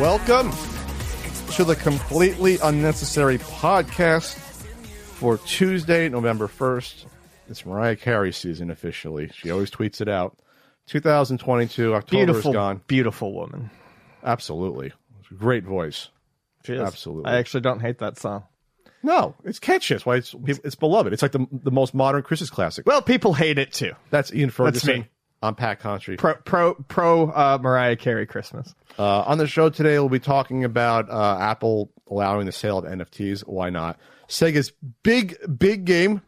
Welcome to the completely unnecessary podcast for Tuesday, November 1st. It's Mariah Carey season officially. She always tweets it out. 2022, October Beautiful, is gone. beautiful woman. Absolutely. Great voice. She is. Absolutely. I actually don't hate that song. No, it's catchy. That's why it's, it's beloved. It's like the, the most modern Christmas classic. Well, people hate it too. That's Ian Ferguson. That's me. I'm Pat Contri, Pro pro pro uh, Mariah Carey Christmas. Uh, on the show today, we'll be talking about uh, Apple allowing the sale of NFTs. Why not? Sega's big, big game.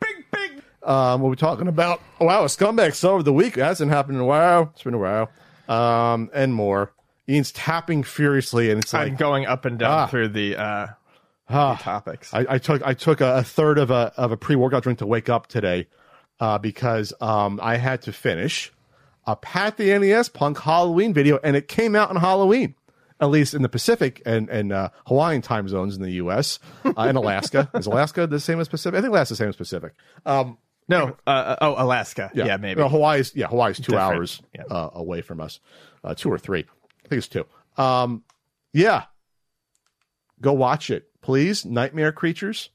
Big big. Um, we'll be talking about, oh, wow, a scumbag sell of the week. It hasn't happened in a while. It's been a while. Um, and more. Ian's tapping furiously, and it's I'm going up and down Ah. through the uh, ah. topics. I, I took I took a, a third of a of a pre workout drink to wake up today uh, because um, I had to finish a Pat the NES Punk Halloween video, and it came out on Halloween, at least in the Pacific and and uh, Hawaiian time zones in the U.S. Uh, and Alaska is Alaska the same as Pacific? I think Alaska's the same as Pacific. Um, no, uh, uh, oh, Alaska. Yeah, maybe. Well, Hawaii's yeah Hawaii's two Different. hours Yeah. uh, away from us, uh, two or three. I think it's two. Um, yeah, go watch it, please. Nightmare Creatures.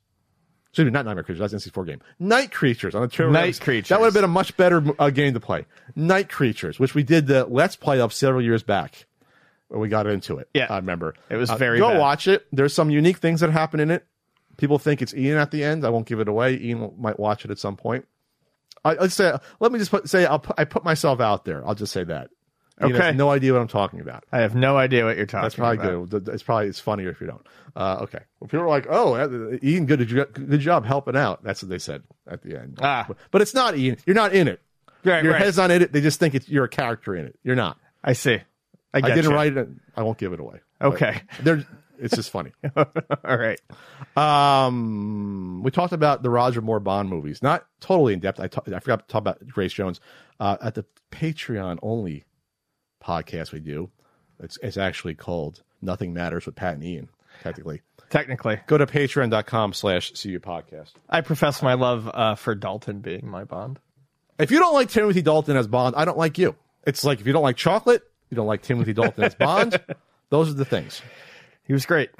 Excuse me, not Nightmare Creatures. That's an N64 game. Night Creatures on the Turbo Night Creatures. That would have been a much better uh, game to play. Night Creatures, which we did the Let's Play of several years back. When we got into it. Yeah. I remember. It was Uh, very Go bad. watch it. There's some unique things that happen in it. People think it's Ian at the end. I won't give it away. Ian might watch it at some point. I, let's say, let me just put, say, I'll put, I put myself out there. I'll just say that. Has Okay. no idea what I'm talking about. I have no idea what you're talking about. That's probably about. good. It's probably it's funnier if you don't. Uh, okay. Well, people are like, "Oh, Ian, good, good job helping out." That's what they said at the end. Ah. but, but it's not Ian. You're not in it. Right, Your right. head's not in it. They just think it's, you're a character in it. You're not. I see. I, I didn't you. write it. I won't give it away. Okay. There, it's just funny. All right. Um, we talked about the Roger Moore Bond movies, not totally in depth. I, I forgot to talk about Grace Jones uh, at the Patreon only podcast we do. It's it's actually called Nothing Matters with Pat and Ian. Technically, Technically, go to patreon.com slash CU podcast. I profess my love uh, for Dalton being my Bond. If you don't like Timothy Dalton as Bond, I don't like you. It's like if you don't like chocolate, you don't like Timothy Dalton as Bond. Those are the things. He was great.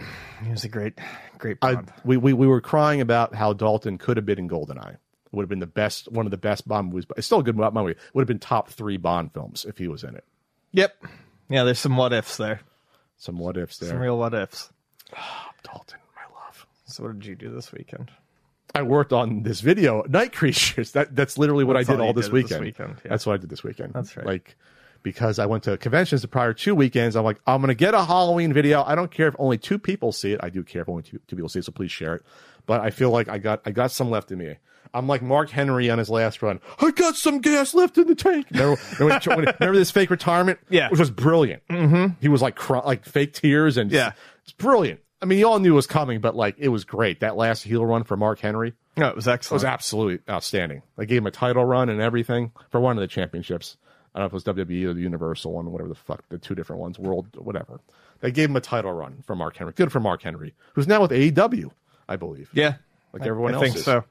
He was a great, great I, Bond. we, we we were crying about how Dalton could have been in Goldeneye. It would have been the best, one of the best Bond movies. But it's still a good Bond movie. Would have been top three Bond films if he was in it. Yep. Yeah, there's some what ifs there. Some what ifs there. Some real what ifs. Ah, Dalton, my love. So, what did you do this weekend? I worked on this video, Night Creatures. That that's literally what That's I did all all this did this weekend. weekend, yeah. That's what I did this weekend. That's right. Like because I went to conventions the prior two weekends. I'm like, I'm gonna get a Halloween video. I don't care if only two people see it. I do care if only two, two people see it, so please share it. But I feel like I got I got some left in me. I'm like Mark Henry on his last run. I got some gas left in the tank. Remember, remember, when- remember this fake retirement? Yeah. which was brilliant. Mm-hmm. He was like cry, like fake tears and Yeah. it's brilliant. I mean, you all knew it was coming, but like it was great. That last heel run for Mark Henry No, it was excellent. It was absolutely outstanding. They gave him a title run and everything for one of the championships. I don't know if it was WWE or the Universal one, or whatever the fuck, the two different ones, World, whatever. They gave him a title run for Mark Henry. Good for Mark Henry, who's now with AEW, I believe. yeah, Like I- everyone I else think is. so.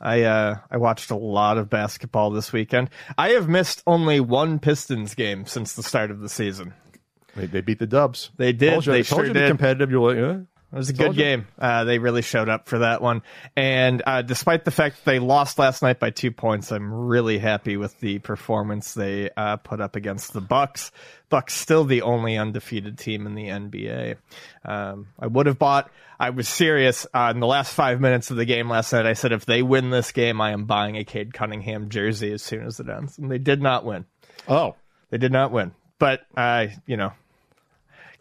I uh, I watched a lot of basketball this weekend. I have missed only one Pistons game since the start of the season. They, they beat the Dubs. They did. Told you, They told sure you to be did. competitive. You're like, eh. It was a good you. game. Uh, they really showed up for that one. And uh, despite the fact that they lost last night by two points, I'm really happy with the performance they uh, put up against the Bucks. Bucks still the only undefeated team in the NBA. Um, I would have bought. I was serious uh, in the last five minutes of the game last night. I said if they win this game, I am buying a Cade Cunningham jersey as soon as it ends. And they did not win. Oh, They did not win. But uh, you know,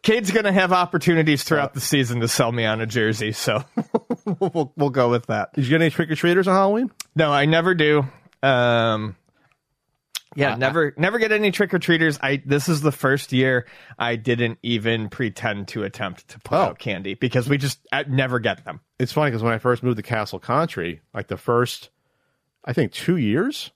Cade's going to have opportunities throughout the season to sell me on a jersey, so we'll, we'll go with that. did you get any trick or treaters on Halloween? No, I never do. Um, yeah, never, never get any trick or treaters. I this is the first year I didn't even pretend to attempt to put Oh. out candy because we just uh, never get them. It's funny because when I first moved to Castle Country, like the first, I think two years,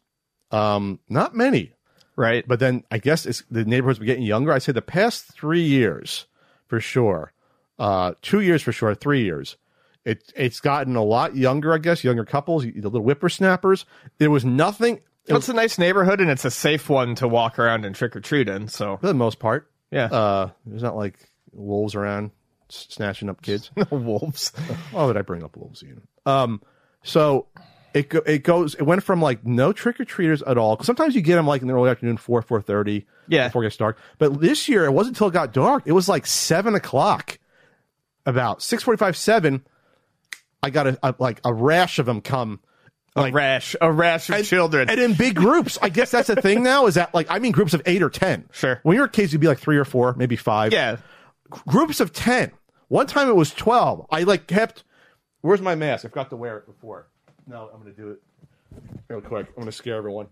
um, not many. Right, But then I guess it's the neighborhoods were getting younger. I say the past three years for sure, uh, two years for sure, three years. It it's gotten a lot younger. I guess younger couples, the little whippersnappers. There was nothing it's a nice neighborhood and it's a safe one to walk around and trick or treat in. So for the most part. Yeah. Uh, there's not like wolves around snatching up kids. Wolves. Why would I bring up wolves? Ian? Um, so it go, it goes. It went from like no trick or treaters at all. Because sometimes you get them like in the early afternoon, four four thirty. Yeah. before it gets dark. But this year it wasn't until it got dark. It was like seven o'clock, about six forty five seven. I got a, a like a rash of them come. a rash. A rash of children. And in big groups. I guess that's the thing now is that like, I mean, groups of eight or 10. Sure. When you're kids, you'd be like three or four, maybe five. yeah. Groups of 10. One time it was 12. I like kept, where's my mask? I forgot to wear it before. No, I'm going to do it real quick. I'm going to scare everyone.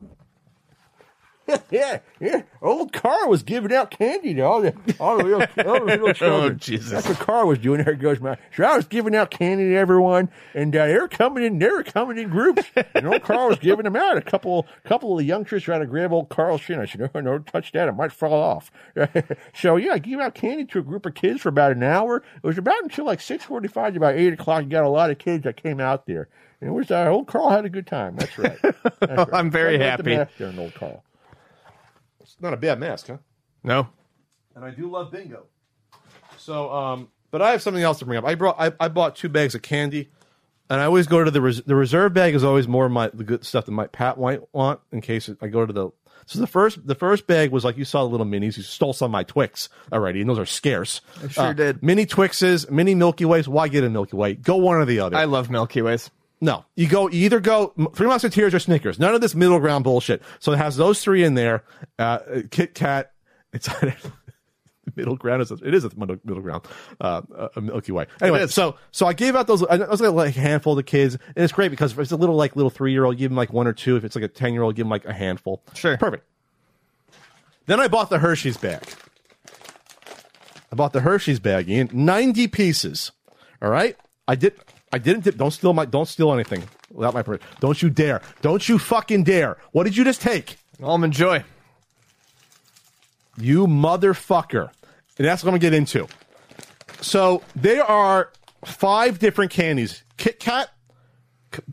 yeah, yeah. Old Carl was giving out candy to all the all the little, all the little children. Oh, Jesus. That's what Carl was doing. There it goes my. So I was giving out candy to everyone, and uh, they were coming in. They were coming in groups, and old Carl was giving them out. A couple, couple of the youngsters trying to grab old Carl's chin. I said, "No, no, touch that. It might fall off." so yeah, I gave out candy to a group of kids for about an hour. It was about until like six forty-five, about eight o'clock. You got a lot of kids that came out there. And it was uh, old Carl had a good time. That's right. That's right. I'm very I like the happy. mask there in old Carl. It's not a bad mask, huh? No. and I do love bingo. So, um, but I have something else to bring up. I brought, I, I bought two bags of candy, and I always go to the res- the reserve bag is always more of my the good stuff that my Pat might want in case I go to the. So the first the first bag was like you saw the little minis. You stole some of my Twix already, and those are scarce. I sure did. Mini Twixes, mini Milky Ways. Why get a Milky Way? Go one or the other. I love Milky Ways. No, you go you either go Three Musketeers or Snickers. None of this middle ground bullshit. So it has those three in there. Uh, Kit Kat. It's middle ground. Is it is a middle, middle ground. Uh, a Milky Way. Anyway, so so I gave out those. I was like a handful to kids, and it's great because if it's a little like little three year old, give them like one or two. If it's like a ten year old, give them like a handful. Sure. perfect. Then I bought the Hershey's bag. I bought the Hershey's bag, Ian. Ninety pieces. All right. I did. I didn't. Dip, don't steal my. Don't steal anything without my permission. Don't you dare. Don't you fucking dare. What did you just take? Almond Joy. You motherfucker. And that's what I'm going to get into. So there are five different candies Kit Kat,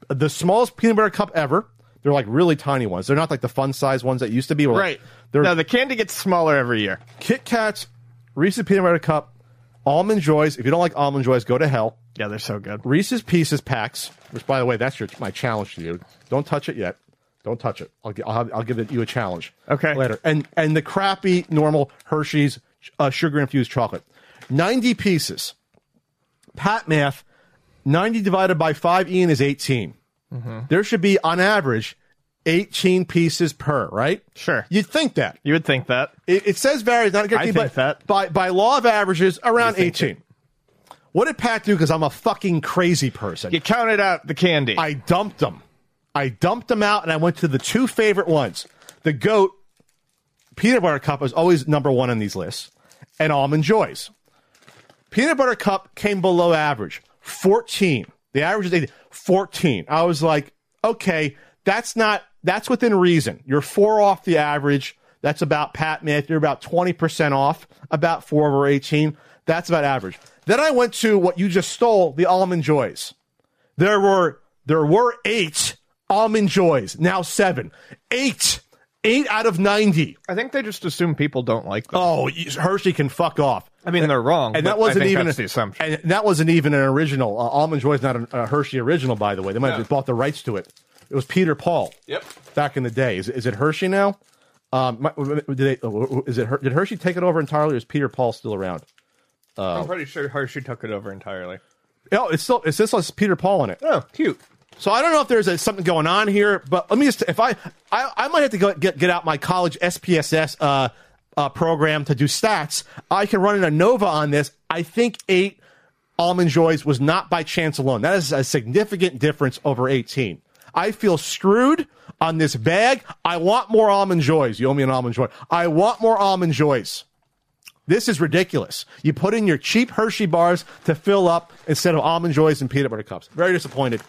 the smallest peanut butter cup ever. They're like really tiny ones. They're not like the fun size ones that used to be. Right. They're No, the candy gets smaller every year. Kit Kats, Reese's peanut butter cup, almond joys. If you don't like almond joys, go to hell. Yeah, they're so good. Reese's Pieces packs, which by the way, that's your my challenge to you. Don't touch it yet. Don't touch it. I'll, I'll, have, I'll give it, you a challenge. Okay. Later. And and the crappy normal Hershey's uh, sugar infused chocolate, ninety pieces. Pat math, ninety divided by five. Ian is 18 There should be on average eighteen pieces per. Right. Sure. You'd think that. You would think that. It, it says varies, not a guarantee, think but that. by by law of averages, around You think eighteen. What did Pat do? Because I'm a fucking crazy person. You counted out the candy. I dumped them. I dumped them out, and I went to the two favorite ones. The goat peanut butter cup is always number one on these lists, and almond joys. Peanut butter cup came below average, fourteen. The average is 80, 14. I was like, okay, that's not that's within reason. You're four off the average. That's about Pat math. You're about 20% off, about four over 18. That's about average. Then I went to what you just stole, the almond joys. There were there were eight almond joys. Now seven, eight, eight out of ninety. I think they just assume people don't like them. Oh, Hershey can fuck off. I mean, they're wrong. And that wasn't even that's the assumption. And that wasn't even an original. Uh, almond joy is not a, a Hershey original, by the way. They might have just bought the rights to it. It was Peter Paul. Yep. Back in the day, is, is it Hershey now? Um, my- did they, is it Her- did Hershey take it over entirely, or is Peter Paul still around? I'm pretty sure Hershey took it over entirely. Oh, it's still it's this has Peter Paul in it. Oh, cute. So I don't know if there's a, something going on here, but let me just if I I, I might have to go get get out my college SPSS uh, uh, program to do stats. I can run an ANOVA on this. I think eight almond joys was not by chance alone. That is a significant difference over 18. I feel screwed on this bag. I want more almond joys. You owe me an almond joy. I want more almond joys. This is ridiculous. You put in your cheap Hershey bars to fill up instead of almond joys and peanut butter cups. Very disappointed.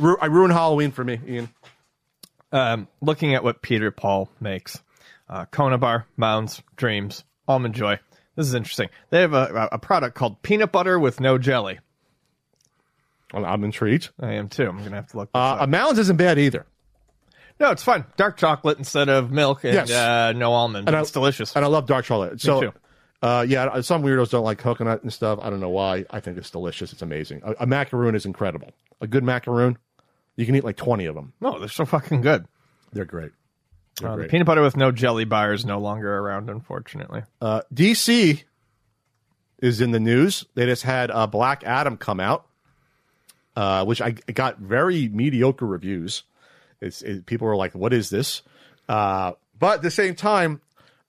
Ru- I ruined Halloween for me, Ian. Um, looking at what Peter Paul makes, uh, Kona Bar, Mounds, Dreams, Almond Joy. This is interesting. They have a, a product called peanut butter with no jelly. Well, I'm intrigued. I am too. I'm gonna have to look. Uh, up. a Mounds isn't bad either. No, it's fine. Dark chocolate instead of milk and Yes. uh, no almond. And I- it's delicious. And I love dark chocolate. So, too. Uh, yeah, some weirdos don't like coconut and stuff. I don't know why. I think it's delicious. It's amazing. A, a macaroon is incredible. A good macaroon, you can eat like 20 of them. no, they're so fucking good. They're great. They're Uh, the peanut butter with no jelly bar is no longer around, unfortunately. Uh, DC is in the news. They just had uh, Black Adam come out, uh, which I got very mediocre reviews. It's it, people were like, "What is this?" Uh, but at the same time,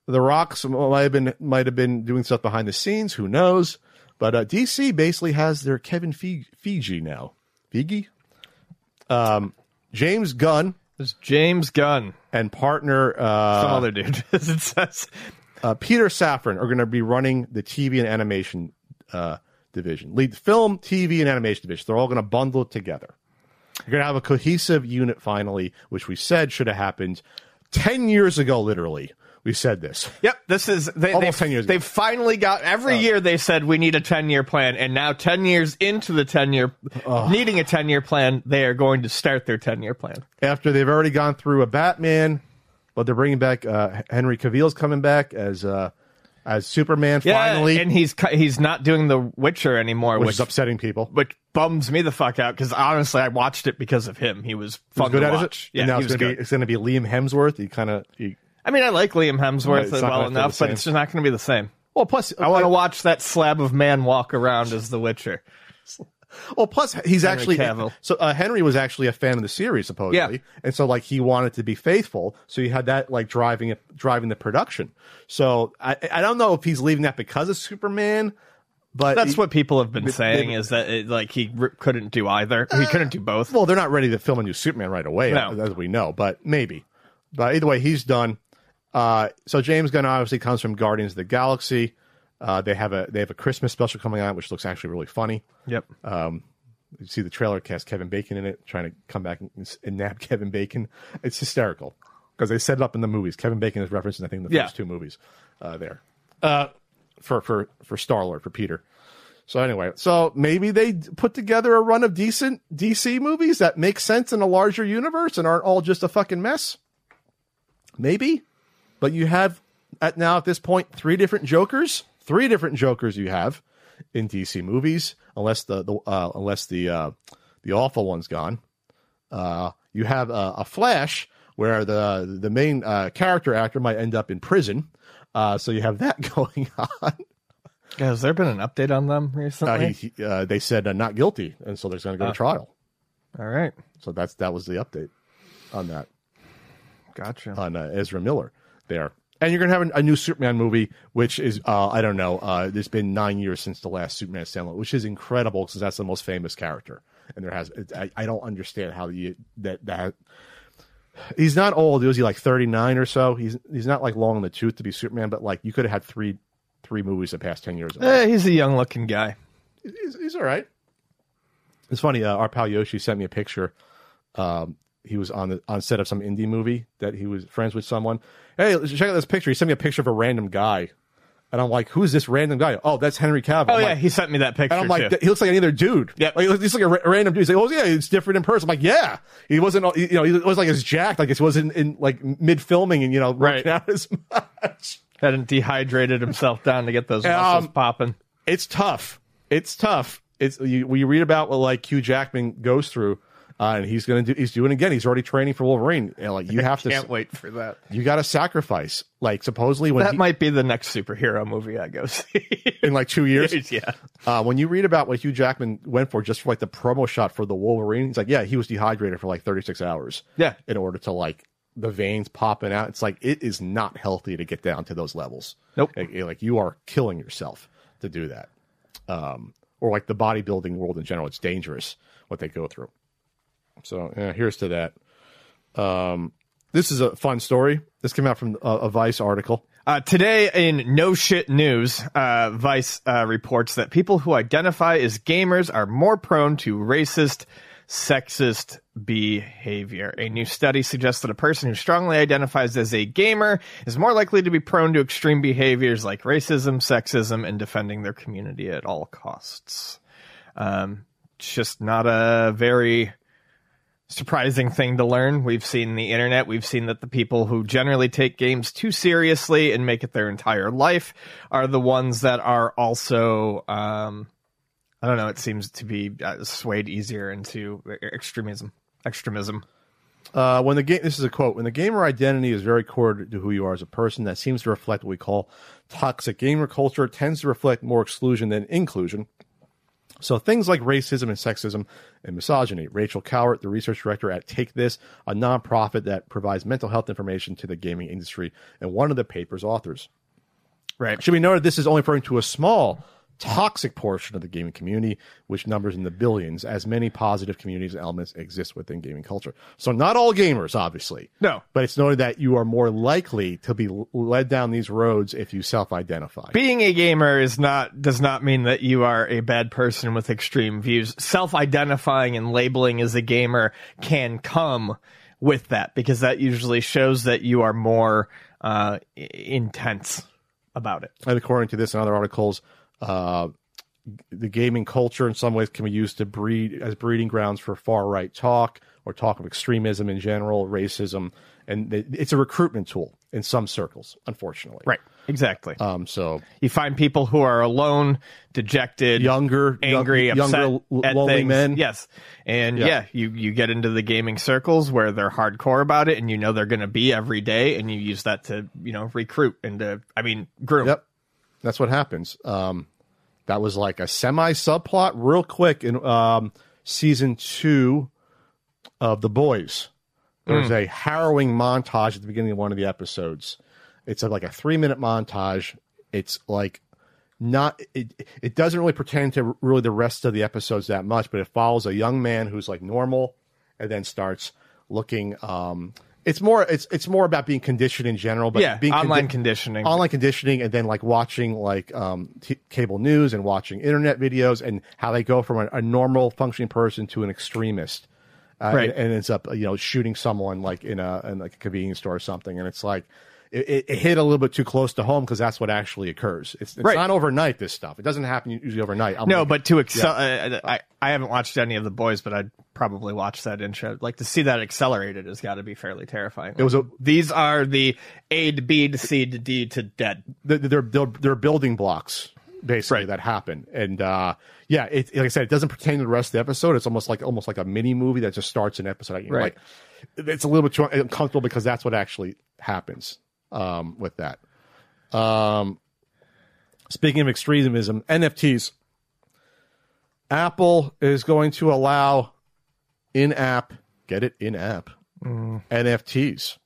The Rock might have been might have been doing stuff behind the scenes. Who knows? But uh, DC basically has their Kevin Fe- Feige now. Fiji, um, James Gunn It's James Gunn, and partner uh, some other dude. it says. uh, Peter Safran are going to be running the TV and animation uh, division, lead film, TV, and animation division. They're all going to bundle it together. You're going to have a cohesive unit finally, which we said should have happened ten years ago. Literally, we said this. Yep, this is they, Almost 10 years ago. They've finally got every year they said we need a ten year plan, and now ten years into the ten year needing a ten year plan, they are going to start their ten year plan. After they've already gone through a Batman, but they're bringing back uh, Henry Cavill's coming back as uh, as Superman finally, and he's he's not doing the Witcher anymore, which which is upsetting people. which bums me the fuck out because honestly, I watched it because of him. He was fun Good to at it. watch. And Yeah, now he it's going to be it's to be Liam Hemsworth. He kind of he, I mean, I like Liam Hemsworth Right, well gonna enough, but it's just not going to be the same. well. Plus, I want to watch that slab of man walk around as the Witcher. Well, plus he's actually Cavill. so uh, Henry was actually a fan of the series supposedly, Yeah. and so like he wanted to be faithful, so he had that like driving it, driving the production. So I I don't know if he's leaving that because of Superman, but That's he- what people have been saying they- is that it, like he couldn't do either. He couldn't do both. Well, they're not ready to film a new Superman right away, No. as we know, but maybe. But either way, he's done. Uh, so James Gunn obviously comes from Guardians of the Galaxy. Uh, they have a they have a Christmas special coming out, which looks actually really funny. Yep. You see the trailer cast Kevin Bacon in it, trying to come back and, and nab Kevin Bacon. It's hysterical because they set it up in the movies. Kevin Bacon is referenced in I think the Yeah. first two movies uh, there uh, for for for Star Lord for Peter. So anyway, so maybe they put together a run of decent DC movies that make sense in a larger universe and aren't all just a fucking mess. Maybe, but you have at now at this point three different Jokers, three different Jokers you have in DC movies, unless the, the uh, unless the uh, the awful one's gone. Uh, you have a, a Flash where the the main uh, character actor might end up in prison. Uh, so you have that going on. Has there been an update on them Uh, recently? he, he, uh, they said uh, not guilty, and so there's going to go to trial. All right. So that's that was the update on that Gotcha. on uh, Ezra Miller there. And you're going to have a, new Superman movie, which is uh, I don't know. Uh, it's been nine years since the last Superman standalone, which is incredible because that's the most famous character. And there has I, I don't understand how that that he's not old. Was he like 39 or so? He's he's not like long in the tooth to be Superman, but like you could have had three three movies the past 10 years. Eh, he's a young looking guy. he's, he's all right. It's funny. Uh, our pal Yoshi sent me a picture. Um, he was on the on set of some indie movie that he was friends with someone. Hey, check out this picture. He sent me a picture of a random guy, and I'm like, "Who's this random guy?" Oh, that's Henry Cavill. Oh I'm yeah, like- he sent me that picture and I'm like, too. he looks like any other dude. Yep. like, he looks he's like a ra- random dude. He's like, oh yeah, it's different in person. I'm like, yeah, he wasn't. You know, he was like as jacked, like he wasn't in like mid filming and you know Right. out as much. Hadn't dehydrated himself down to get those muscles Um, popping. it's tough. It's tough. It's you, we read about what like Hugh Jackman goes through, uh, and he's gonna do. He's doing it again. He's already training for Wolverine. And, like you have Can't to, wait for that. you got to sacrifice. Like supposedly when That he, might be the next superhero movie I go see. in like two years, yeah. uh, when you read about what Hugh Jackman went for just for like the promo shot for the Wolverine, he's like, yeah, he was dehydrated for like 36 hours. Yeah. in order to like the veins popping out. It's like it is not healthy to get down to those levels. Nope. Like, like you are killing yourself to do that. Um, or like the bodybuilding world in general, it's dangerous what they go through. So yeah, here's to that. Um, this is a fun story. This came out from a, a Vice article. Uh, today in No Shit News, uh, Vice uh, reports that people who identify as gamers are more prone to racist, sexist behavior. A new study suggests that a person who strongly identifies as a gamer is more likely to be prone to extreme behaviors like racism, sexism, and defending their community at all costs. Um, just not a very surprising thing to learn. We've seen the internet. We've seen that the people who generally take games too seriously and make it their entire life are the ones that are also, um, I don't know, it seems to be uh, swayed easier into extremism. Extremism. Uh, when the game, this is a quote. When the gamer identity is very core to who you are as a person, that seems to reflect what we call toxic gamer culture. It tends to reflect more exclusion than inclusion. So things like racism and sexism and misogyny. Rachel Kowert, the research director at Take This, a nonprofit that provides mental health information to the gaming industry, and one of the paper's authors. Right. Should be noted this is only referring to a small toxic portion of the gaming community, which numbers in the billions, as many positive communities and elements exist within gaming culture. So not all gamers, obviously. No. But it's noted that you are more likely to be led down these roads if you self-identify. Being a gamer is not does not mean that you are a bad person with extreme views. Self-identifying and labeling as a gamer can come with that because that usually shows that you are more uh, intense about it. And according to this and other articles, uh, the gaming culture in some ways can be used to breed as breeding grounds for far right talk or talk of extremism in general, racism, and it's a recruitment tool in some circles, unfortunately. Right. Exactly. Um, so you find people who are alone, dejected, younger, angry, young, upset younger, at lonely things. men. Yes, and Yeah. yeah. you you get into the gaming circles where they're hardcore about it, and you know they're going to be every day, and you use that to you know recruit and to I mean groom. Yep, that's what happens. Um, that was like a semi subplot, real quick in um, season two of The Boys. There's a harrowing montage at the beginning of one of the episodes. It's a, like a three minute montage. It's like not it, it doesn't really pertain to really the rest of the episodes that much, but it follows a young man who's like normal and then starts looking um it's more it's it's more about being conditioned in general, but Yeah, being online condi- conditioning. online conditioning and then like watching like um, t- cable news and watching internet videos and how they go from a, a normal functioning person to an extremist uh, Right. and, and ends up you know shooting someone like in a in like a convenience store or something and it's like it, it, it hit a little bit too close to home because that's what actually occurs it's, it's Right. not overnight this stuff it doesn't happen usually overnight I'm No, like- but to excel, uh, I I haven't watched any of the boys, but I'd probably watch that intro. Like to see that accelerated has got to be fairly terrifying. It was a- These are the A to B to C to D to dead. they're, they're, they're, building blocks basically Right. that happen and uh yeah it like i said it doesn't pertain to the rest of the episode it's almost like almost like a mini movie that just starts an episode you know, Right. like it's a little bit too uncomfortable because that's what actually happens um with that. Um speaking of extremism nfts apple is going to allow in-app get it in-app nfts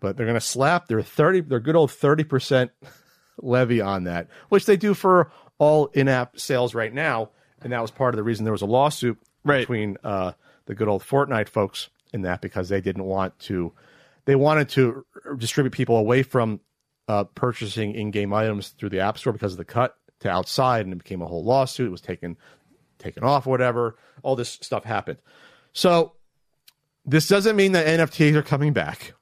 but they're going to slap their 30 their good old 30% levy on that which they do for all in-app sales right now. And that was part of the reason there was a lawsuit Right. between uh, the good old Fortnite folks in that because they didn't want to they wanted to distribute people away from uh, purchasing in-game items through the app store because of the cut to outside and it became a whole lawsuit. It was taken taken off whatever. All this stuff happened. So this doesn't mean that nfts are coming back.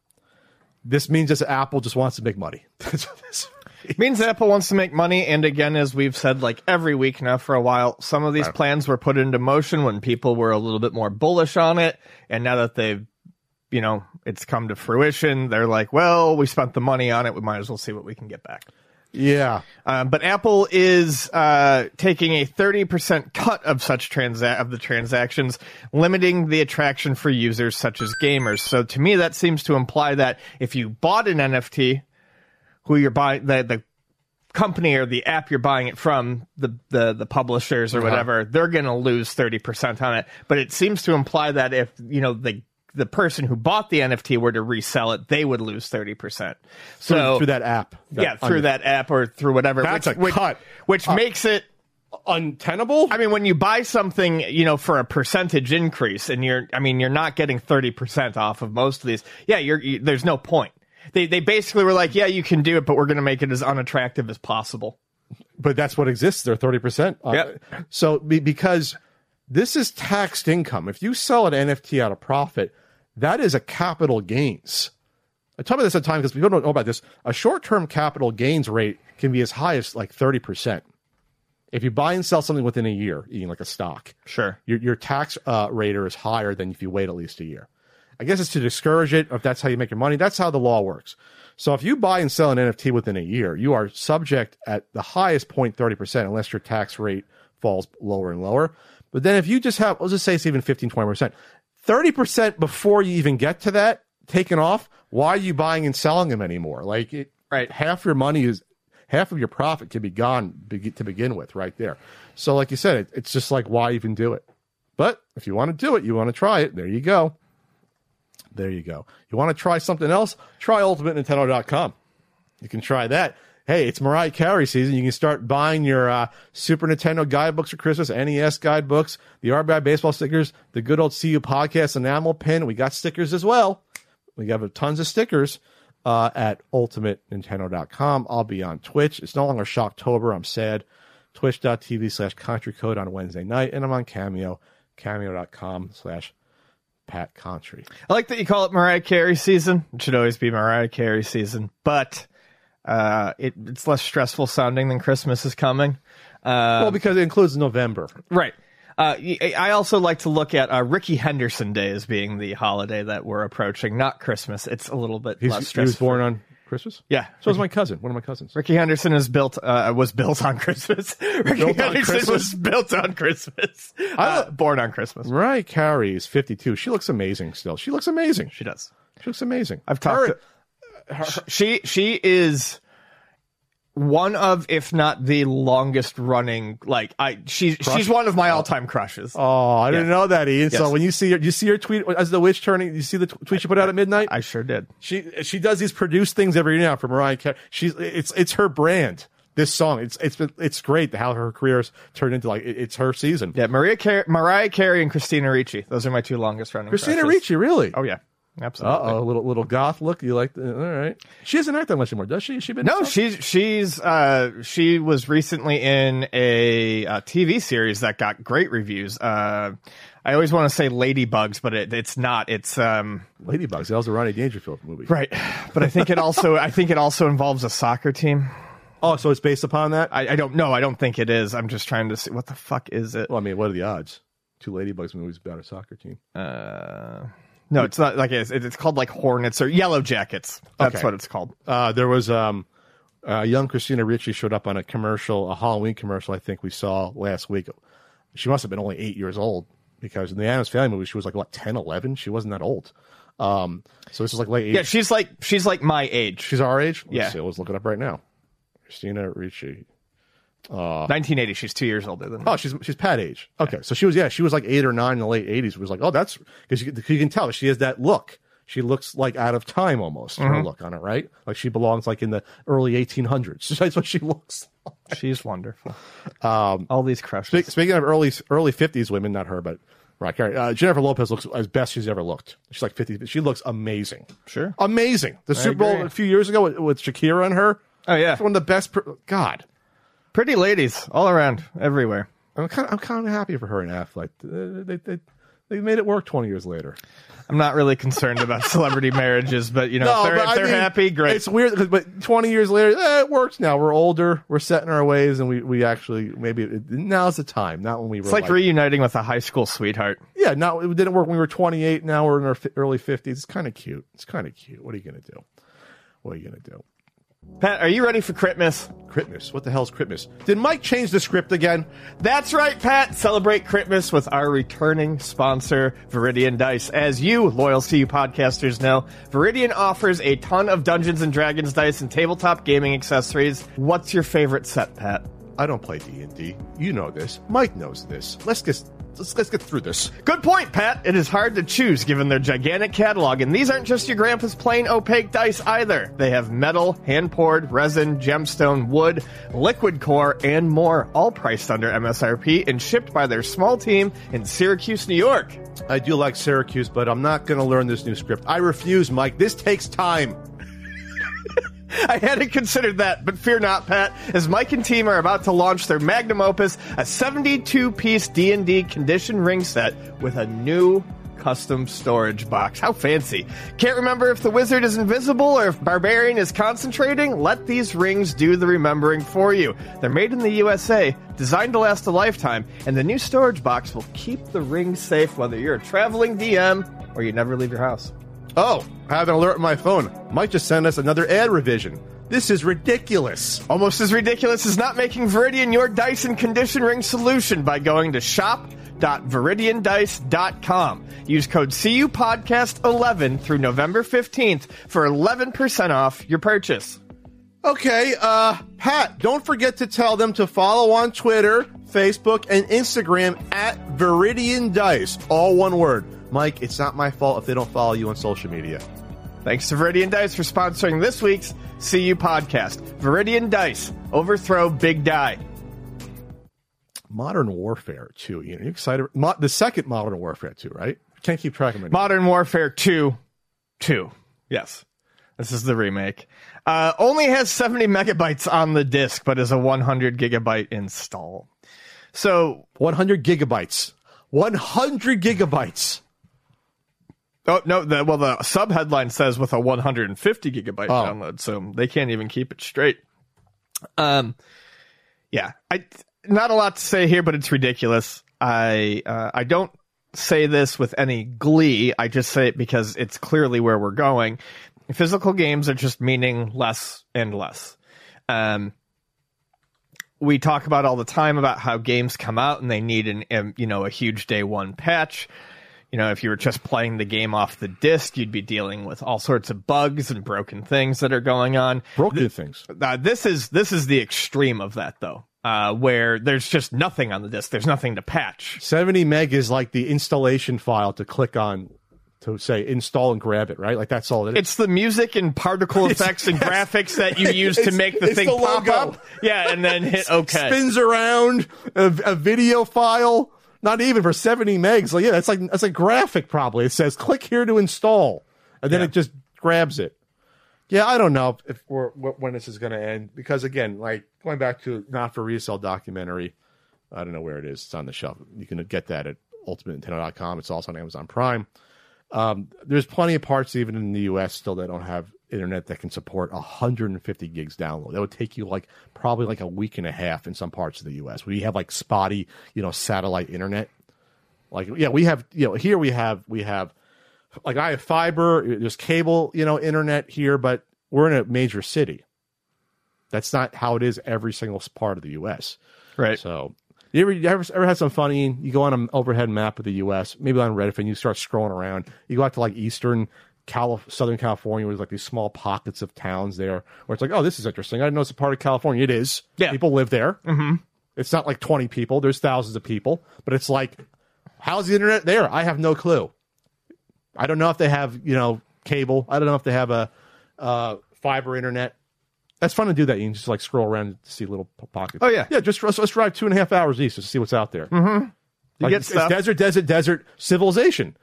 This means just apple just wants to make money. That's what this It means that Apple wants to make money, and again, as we've said like every week now for a while, some of these plans were put into motion when people were a little bit more bullish on it, and now that they've, you know, it's come to fruition, they're like, well, we spent the money on it, we might as well see what we can get back. yeah Um, but Apple is uh, taking a 30% cut of such transa- of the transactions, limiting the attraction for users such as gamers. So to me, that seems to imply that if you bought an NFT, who you're buying the the company or the app you're buying it from, the the, the publishers or whatever, they're going to lose 30% on it. But it seems to imply that if you know the the person who bought the NFT were to resell it, they would lose 30%. So through, through that app yeah, through that app or through whatever. That's which, a which, cut. Which uh, makes it. untenable I mean, when you buy something, you know, for a percentage increase, and you're, I mean, you're not getting thirty percent off of most of these. Yeah, you're. You, there's no point. They they basically were like, yeah, you can do it, but we're going to make it as unattractive as possible. but that's what exists. They're thirty percent. Uh, yep. So because this is taxed income, if you sell an NFT at a profit, that is a capital gains. I talk about this at time because people don't know about this. A short-term capital gains rate can be as high as like thirty percent If you buy and sell something within a year, eating like a stock, Sure. your your tax uh, rate is higher than if you wait at least a year. I guess it's to discourage it. If that's how you make your money, that's how the law works. So if you buy and sell an NFT within a year, you are subject at the highest point point thirty percent, unless your tax rate falls lower and lower. But then if you just have, let's just say it's even 15, 20 percent, thirty percent before you even get to that taken off. Why are you buying and selling them anymore? Like it, Right. half your money is half of your profit can be gone to begin with right there so like you said it, it's just like why even do it but if you want to do it you want to try it there you go there you go you want to try something else try ultimatenintendo.com you can try that hey it's mariah carey season you can start buying your uh, super nintendo guidebooks for christmas nes guidebooks the rbi baseball stickers the good old cu podcast enamel pin we got stickers as well we have tons of stickers uh, at ultimatenintendo.com. I'll be on Twitch. It's no longer Shocktober. I'm sad. Twitch.tv slash country code on Wednesday night. And I'm on Cameo, cameo.com slash Pat Contri. I like that you call it Mariah Carey season. It should always be Mariah Carey season, but uh, it, it's less stressful sounding than Christmas is coming. Uh, well, because it includes November. right. Uh, I also like to look at uh, Rickey Henderson Day as being the holiday that we're approaching, not Christmas. It's a little bit He's, less he was stressful. born on Christmas? Yeah. So was my cousin, one of my cousins. Rickey Henderson is built uh, was built on Christmas. Rickey Built Henderson Christmas? was built on Christmas. Uh, born on Christmas. Mariah Carey is 52. She looks amazing still. She looks amazing. She does. She looks amazing. I've talked. Her- to- she she is one of, if not the longest running. Like I, she's she's one of my oh. all time crushes. Oh, I didn't Yeah. know that, Ian. So when you see her, you see her tweet as the witch turning. You see the tweet she put out at midnight. I sure did. She she does these produced things every year now for Mariah Carey. She's it's it's her brand. This song, it's it's it's great how her career's turned into like it's her season. Yeah, Maria Car- Mariah Carey and Christina Ricci. Those are my two longest running. Christina crushes. Ricci, really? Oh yeah, Uh absolutely. oh, little little goth look. You like? The, all right. She doesn't act that much anymore, does she? She been? No, she's she's uh she was recently in a, uh TV series that got great reviews. Uh, I always want to say Ladybugs, but it, it's not. It's um Ladybugs. That was a Rodney Dangerfield movie. right, but I think it also I think it also involves a soccer team. Oh, so it's based upon that. I, I don't know. I don't think it is. I'm just trying to see what the fuck is it. well, I mean, what are the odds? Two Ladybugs movies about a soccer team. Uh, no, it's not like it's, it's called like Hornets or Yellow Jackets. That's Okay. what it's called. Uh, there was um, uh, young Christina Ricci showed up on a commercial, a Halloween commercial. I think we saw last week. She must have been only eight years old because in the Addams Family movie, she was like what 10, 11? She wasn't that old. Um, so this is like late. Yeah, 80s. she's like she's like my age. she's our age. Let's Yeah. see, let's look it up right now. Christina Ricci. 1980. She's two years older than me. Oh, she's she's Pat age. Okay, so she was yeah, she was like eight or nine in the late eighties. Was like, oh, that's because you, you can tell she has that look. She looks like out of time almost. Her look on her right? Like she belongs like in the early eighteen hundreds. That's what she looks. She's wonderful. Um, All these crushes. Speak- Speaking of early early fifties women, not her, but Right. Uh, Jennifer Lopez looks as best she's ever looked. She's like fifty. She looks amazing. Sure. amazing. The Super Bowl a few years ago with, with Shakira and her. Oh, yeah. One of the best. Per- God, Pretty ladies all around, everywhere. I'm kind. Of, I'm kind of happy for her and Affleck. They they they made it work twenty years later. I'm not really concerned about celebrity marriages, but you know, if they're, if they're mean, happy, great. It's weird, but 20 years later, eh, it works now. We're older. We're set in our ways, and we, we actually maybe it, now's the time. Not when we were It's like reuniting with a high school sweetheart. yeah. Now it didn't work when we were 28. Now we're in our early 50s. It's kind of cute. It's kind of cute. What are you gonna do? What are you gonna do? Pat, are you ready for Christmas? Christmas. What the hell's Christmas? Did Mike change the script again? That's right, Pat. Celebrate Christmas with our returning sponsor, Viridian Dice. As you, loyal CU podcasters, know, Viridian offers a ton of Dungeons and Dragons dice and tabletop gaming accessories. What's your favorite set, Pat? I don't play D and D. You know this. Mike knows this. Let's get let's, let's get through this. Good point, Pat. It is hard to choose given their gigantic catalog, and these aren't just your grandpa's plain opaque dice either. They have metal, hand poured, resin, gemstone, wood, liquid core, and more, all priced under MSRP and shipped by their small team in Syracuse, New York. I do like Syracuse, but I'm not going to learn this new script. I refuse, Mike. This takes time. I hadn't considered that, but fear not, Pat, as Mike and team are about to launch their magnum opus, a 72-piece D&D condition ring set with a new custom storage box. How fancy. Can't remember if the wizard is invisible or if barbarian is concentrating? Let these rings do the remembering for you. They're made in the USA, designed to last a lifetime, and the new storage box will keep the rings safe whether you're a traveling DM or you never leave your house. Oh, I have an alert on my phone. Mike just send us another ad revision. This is ridiculous. Almost as ridiculous as not making Viridian your D&D condition ring solution by going to shop.viridiandice.com. Use code CUPodcast11 through November 15th for 11% off your purchase. Okay, uh, Pat, don't forget to tell them to follow on Twitter, Facebook, and Instagram at Viridian Dice. All one word. Mike, it's not my fault if they don't follow you on social media. Thanks to Viridian Dice for sponsoring this week's CU podcast. Viridian Dice, overthrow Big Die. Modern Warfare 2. You know, you excited? Mo- the second Modern Warfare 2, right? Can't keep track of it. Modern Warfare 2. 2. Yes. This is the remake. Uh, only has 70 megabytes on the disc, but is a 100 gigabyte install. So 100 gigabytes. 100 gigabytes. Oh no! The, well, the sub headline says with a 150 gigabyte Oh. download, so they can't even keep it straight. Um, yeah, I not a lot to say here, but it's ridiculous. I uh, I don't say this with any glee. I just say it because it's clearly where we're going. Physical games are just meaning less and less. Um, we talk about all the time about how games come out and they need an, um, you know, a huge day one patch. You know, if you were just playing the game off the disc, you'd be dealing with all sorts of bugs and broken things that are going on. Broken things. Uh, this is this is the extreme of that, though, uh, where there's just nothing on the disc. There's nothing to patch. 70 meg is like the installation file to click on to say install and grab it, right? Like that's all it is. It's the music and particle effects and graphics that you use to make the thing the pop up. Yeah, and then hit OK. spins around a, a video file. Not even for 70 megs. Like, yeah, that's like that's a graphic probably. It says click here to install, and then Yeah. it just grabs it. Yeah, I don't know if we're wh- when this is going to end because again, like going back to not for resale documentary, I don't know where it is. It's on the shelf. You can get that at ultimatenintendo.com. It's also on Amazon Prime. Um, there's plenty of parts even in the U.S. still that don't have internet that can support 150 gigs download. That would take you like probably like a week and a half in some parts of the U.S. We have like spotty, you know, satellite internet. Like yeah, we have you know here we have we have like I have fiber. There's cable, you know, internet here, but we're in a major city. That's not how it is every single part of the U.S. Right. So you ever, you ever ever had some funny? You go on an overhead map of the U.S., maybe on Reddit, and you start scrolling around. You go out to like Eastern Calif- Southern California, where there's like these small pockets of towns there, where it's like, oh, this is interesting. I didn't know it's a part of California. It is. Yeah. people live there. Mm-hmm. It's not like 20 people. There's thousands of people, but it's like, how's the internet there? I have no clue. I don't know if they have you know cable. I don't know if they have a uh, fiber internet. That's fun to do that. You can just like scroll around to see little pockets. Oh, yeah. yeah. Just let's, let's drive two and a half hours east to see what's out there. Mm-hmm. Like, get stuff. desert, desert, desert civilization.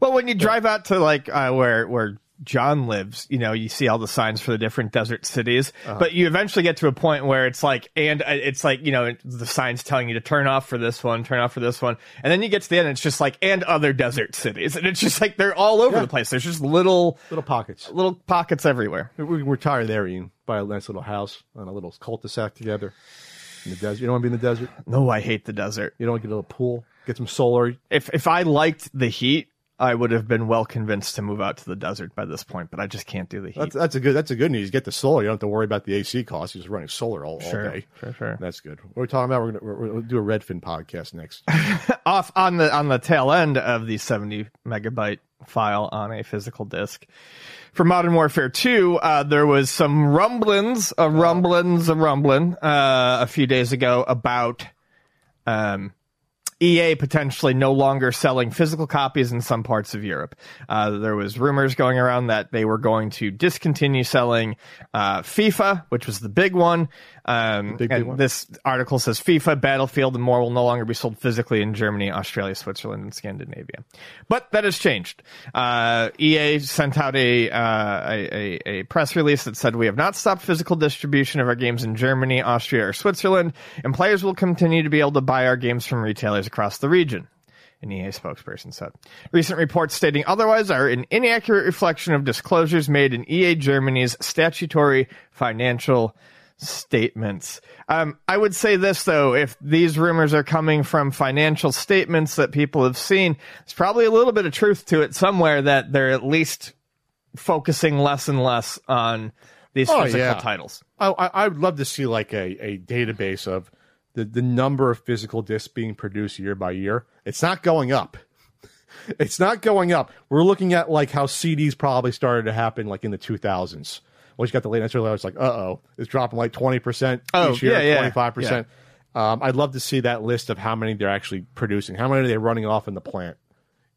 Well, when you drive out to like uh, where where John lives, you know, you see all the signs for the different desert cities, but you eventually get to a point where it's like, and uh, it's like, you know, the signs telling you to turn off for this one, turn off for this one, and then you get to the end, and it's just like, and other desert cities, and it's just like they're all over Yeah. the place. There's just little Little pockets. little pockets everywhere. We we can retire there, Ian. Buy a nice little house on a little cul-de-sac together in the desert. You don't want to be in the desert. No, I hate the desert. You don't want to get a little pool. Get some solar. If if I liked the heat, I would have been well convinced to move out to the desert by this point, but I just can't do the heat. That's that's a good that's a good news. Get the solar. You don't have to worry about the AC costs. You're just running solar all, all Sure, day. sure, sure. That's good. What we're we talking about? We're gonna we're, gonna do a Redfin podcast next. off on the on the tail end of the 70 megabyte file on a physical disk. For Modern Warfare 2, uh, there was some rumblings, a rumblings, a rumbling uh, a few days ago about um, EA potentially no longer selling physical copies in some parts of Europe. Uh, there was rumors going around that they were going to discontinue selling uh, FIFA, which was the big one. Um, big and one? this article says FIFA, Battlefield, and more will no longer be sold physically in Germany, Australia, Switzerland, and Scandinavia. But that has changed. Uh, EA sent out a, uh, a a press release that said we have not stopped physical distribution of our games in Germany, Austria, or Switzerland, and players will continue to be able to buy our games from retailers across the region. an EA spokesperson said. Recent reports stating otherwise are an inaccurate reflection of disclosures made in EA Germany's statutory financial statements. Um, I would say this though, if these rumors are coming from financial statements that people have seen, there's probably a little bit of truth to it somewhere that they're at least focusing less and less on these Oh, physical yeah. titles. I, I I would love to see like a, a database of the, the number of physical discs being produced year by year. It's not going up. It's not going up. We're looking at like how CDs probably started to happen like in the 2000s. Once you got the late entry level, it's like, uh oh, it's dropping like 20% Oh, each year, yeah, yeah, 25%. Um, I'd love to see that list of how many they're actually producing. How many are they running off in the plant,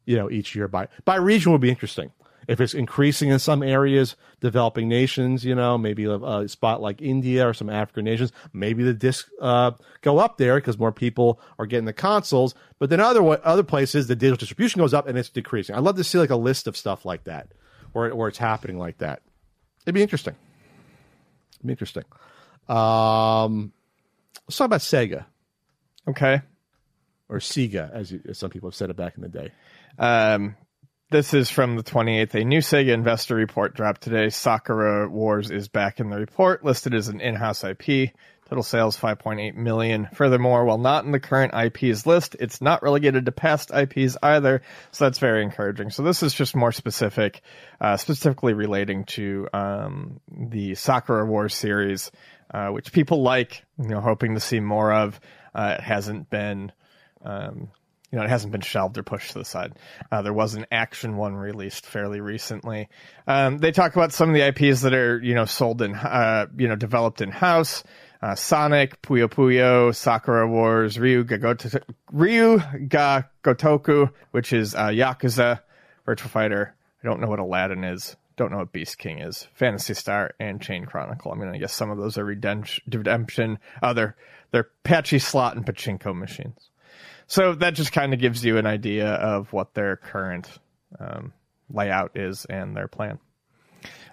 you know, each year by by region would be interesting. If it's increasing in some areas, developing nations, you know, maybe a, a spot like India or some African nations, maybe the discs uh, go up there because more people are getting the consoles. But then other other places, the digital distribution goes up and it's decreasing. I'd love to see like a list of stuff like that, where where it's happening like that. It'd be interesting. It'd be interesting. Um, let's talk about Sega Okay. or Sega, as, you, as some people have said it back in the day. Um, this is from the 28th. A new Sega investor report dropped today. Sakura Wars is back in the report, listed as an in-house IP. Total sales 5.8 million. Furthermore, while not in the current IPs list, it's not relegated to past IPs either. So that's very encouraging. So this is just more specific, uh, specifically relating to um, the Sakura Wars series, uh, which people like. You know, hoping to see more of. Uh, it hasn't been. Um, you know, it hasn't been shelved or pushed to the side. Uh, there was an action one released fairly recently. Um, they talk about some of the IPs that are, you know, sold in, uh, you know, developed in house. Uh, Sonic, Puyo Puyo, Sakura Wars, Ryu ga, Goto- Ryu ga Gotoku, which is uh, Yakuza, Virtual Fighter. I don't know what Aladdin is. Don't know what Beast King is. Phantasy Star and Chain Chronicle. I mean, I guess some of those are redemption. redemption. Uh, they're, they're pachislot and pachinko machines. So that just kind of gives you an idea of what their current um, layout is and their plan.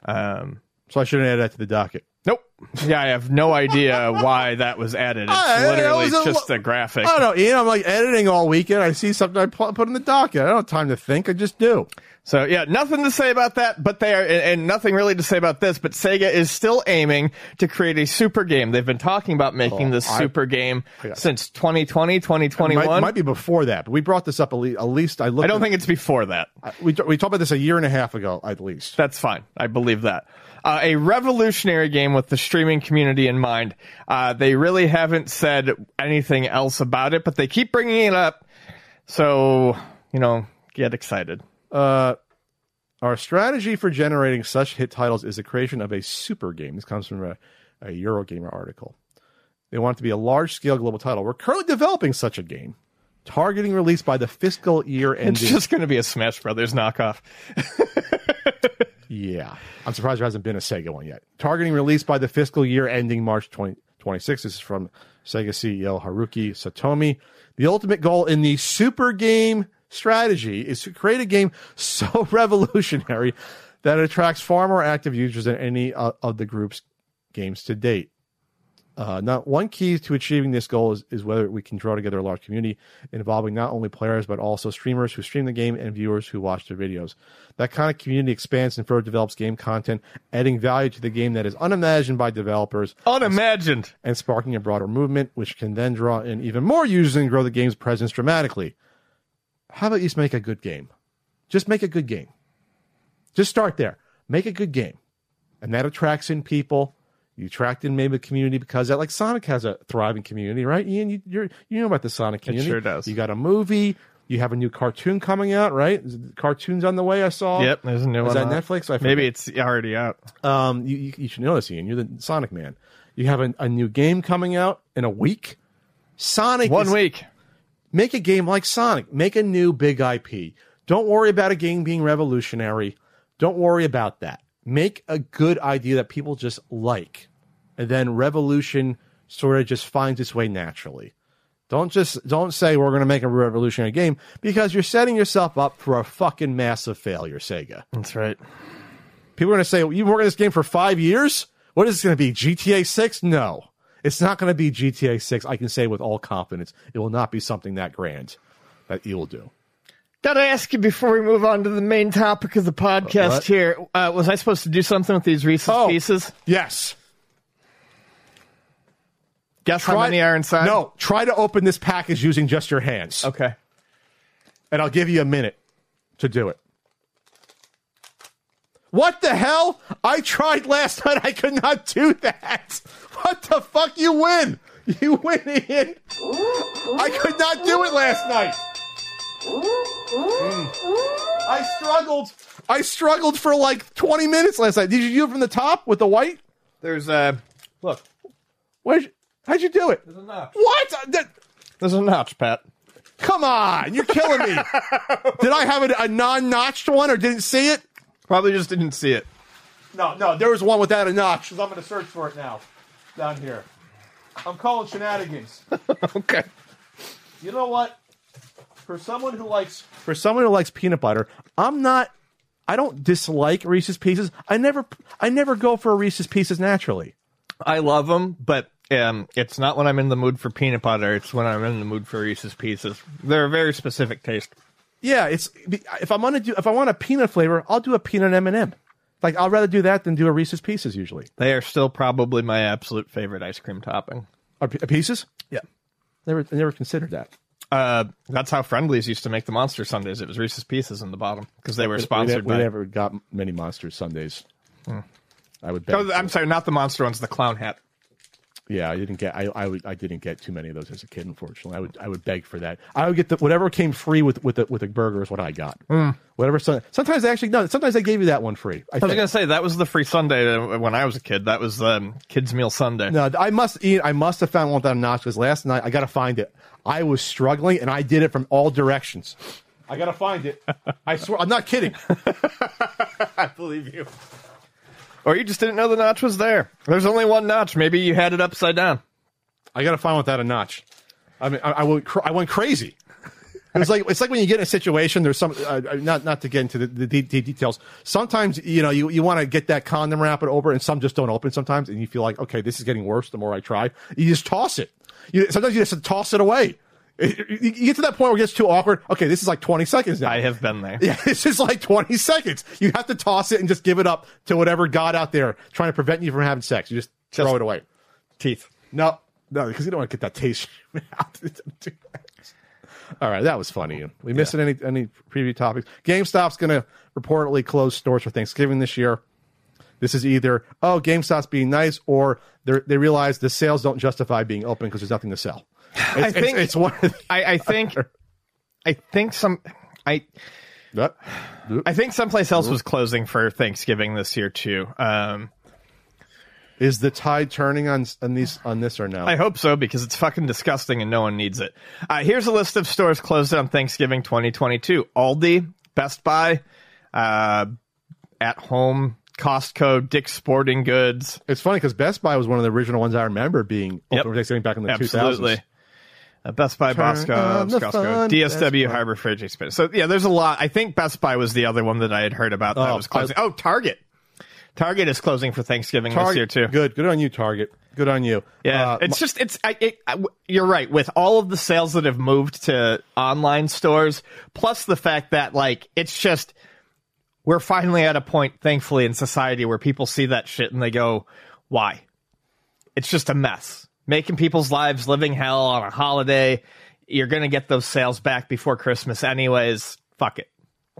Um, So I shouldn't add that to the docket. Yeah, I have no idea why that was added. It's that literally a just a graphic. I don't know, Ian. I'm like editing all weekend. I see something I put in the docket. I don't have time to think. I just do. So yeah, nothing to say about that, but they are, and, nothing really to say about this, but Sega is still aiming to create a super game. They've been talking about making Oh, this I- super game Yeah. since 2020, 2021. Might, might be before that, but we brought this up at least. At least I looked. I don't at- think it's before that. we we talked about this a year and a half ago, at least. That's fine. I believe that. Uh, a revolutionary game with the streaming community in mind. Uh, they really haven't said anything else about it, but they keep bringing it up. So, you know, get excited. Uh, our strategy for generating such hit titles is the creation of a super game. This comes from a, a Eurogamer article. They want it to be a large scale global title. We're currently developing such a game, targeting release by the fiscal year end It's just going to be a Smash Brothers knockoff. Yeah. I'm surprised there hasn't been a Sega one yet. Targeting release by the fiscal year ending March 2026. this is from Sega CEO Haruki Satomi. The ultimate goal in the super game strategy is to create a game so revolutionary that it attracts far more active users than any of the group's games to date. Uh, not one key to achieving this goal is, is whether we can draw together a large community involving not only players but also streamers who stream the game and viewers who watch their videos. That kind of community expands and further develops game content, adding value to the game that is unimagined by developers Unimagined. and sparking a broader movement, which can then draw in even more users and grow the game's presence dramatically. How about you just make a good game? Just make a good game. Just start there. Make a good game. And that attracts in people. You attract in maybe a community because that, like Sonic has a thriving community, right? Ian, you, you're, you know about the Sonic community. It sure does. You got a movie. You have a new cartoon coming out, right? Cartoons on the way. I saw. Yep, there's a new Is one. that out. Netflix? I Maybe it's already out. Um, you, you, you should know this, Ian. You're the Sonic man. You have a, a new game coming out in a week. Sonic One is- week. Make a game like Sonic. Make a new big IP. Don't worry about a game being revolutionary. Don't worry about that. Make a good idea that people just like. And then revolution sort of just finds its way naturally. Don't just don't say we're going to make a revolutionary game because you're setting yourself up for a fucking massive failure, Sega. That's right. People are going to say, "You've been working on this game for five years. What is this going to be? GTA Six? No, it's not going to be GTA Six. I can say with all confidence, it will not be something that grand that you will do. Gotta ask you before we move on to the main topic of the podcast What? here. Uh, was I supposed to do something with these Reese's Oh. pieces? Yes. Guess how many are inside? No, try to open this package using just your hands. Okay. And I'll give you a minute to do it. What the hell? I tried last night. I could not do that. What the fuck? You win. You win, Ian. I could not do it last night. Mm. I struggled. I struggled for like 20 minutes last night. Did you do it from the top with the white? There's a look. Where'd how'd you do it? There's a notch. What? That- There's a notch, Pat. come on. You're killing me. Did I have a, a non notched one or didn't see it? Probably just didn't see it. No, no, there was one without a notch. 'cause I'm going to search for it now. Down here. I'm calling shenanigans. Okay. You know what? For someone who likes for someone who likes peanut butter, I'm not. I don't dislike Reese's Pieces. I never, I never go for a Reese's Pieces naturally. I love them, but um, it's not when I'm in the mood for peanut butter. It's when I'm in the mood for Reese's Pieces. They're a very specific taste. Yeah, it's if I'm gonna do if I want a peanut flavor, I'll do a peanut M and m Like I'd rather do that than do a Reese's Pieces usually. They are still probably my absolute favorite ice cream topping. Are P- Pieces? Yeah. Never, never considered that. Uh, that's how Friendly's used to make the Monster Sundaes. It was Reese's Pieces in the bottom because they were sponsored we, ne- we by. never got many Monster Sundaes. I would bet. Oh, I'm sorry, not the Monster ones, the Clown Hat. Yeah, I didn't get. I, I would. I didn't get too many of those as a kid. Unfortunately, I would. I would beg for that. I would get the whatever came free with with the, with a burger is what I got. Whatever. Some, sometimes they actually no. Sometimes they gave you that one free. I, I was gonna say that was the free sundae when I was a kid. That was um, kids meal sundae. No, I must eat. I must have found one without a notch because last night I got to find it. I was struggling and I did it from all directions. I got to find it. I swear, I'm not kidding. I believe you. Or you just didn't know the notch was there. There's only one notch. Maybe you had it upside down. I got to find without a notch. I mean, I, I went. Cr- I went crazy. It was like it's like when you get in a situation. There's some uh, uh, not not to get into the, the, de- de- details. Sometimes you know you, you want to get that condom wrapper over, and some just don't open. Sometimes, and you feel like okay, this is getting worse. The more I try, you just toss it. You, sometimes you just toss it away. You get to that point where it gets too awkward. Okay, this is like 20 seconds now. I have been there. Yeah, it's just like 20 seconds. You have to toss it and just give it up to whatever God out there trying to prevent you from having sex. You just, throw it away. Teeth. No, no, because you don't want to get that taste mouth. All right, that was funny. We missing any any preview topics? GameStop's going to reportedly close stores for Thanksgiving this year. This is either oh GameStop's being nice, or they they realize the sales don't justify being open because there's nothing to sell. It's, I think- it's, it's one. I, I think. I think some. I I think someplace else was closing for Thanksgiving this year too. Um, Is the tide turning on on these on this or no? I hope so because it's fucking disgusting and no one needs it. Uh, here's a list of stores closed on Thanksgiving 2022: Aldi, Best Buy, uh, At Home, Costco, Dick's Sporting Goods. It's funny because Best Buy was one of the original ones I remember being open Yep. for Thanksgiving back in the Absolutely. 2000s. Uh, Best Buy, Turn Bosco, Costco, DSW, Best Harbor Freight Express. So yeah, there's a lot. I think Best Buy was the other one that I had heard about that Oh, was closing. oh, Target. Target is closing for Thanksgiving this year too. Good, good on you, Target. Good on you. Yeah, Uh, it's just it's. I, it, I, you're right. With all of the sales that have moved to online stores, plus the fact that like it's just we're finally at a point, thankfully, in society where people see that shit and they go, "Why?" It's just a mess, making people's lives living hell on a holiday. You're gonna get those sales back before Christmas, anyways. Fuck it.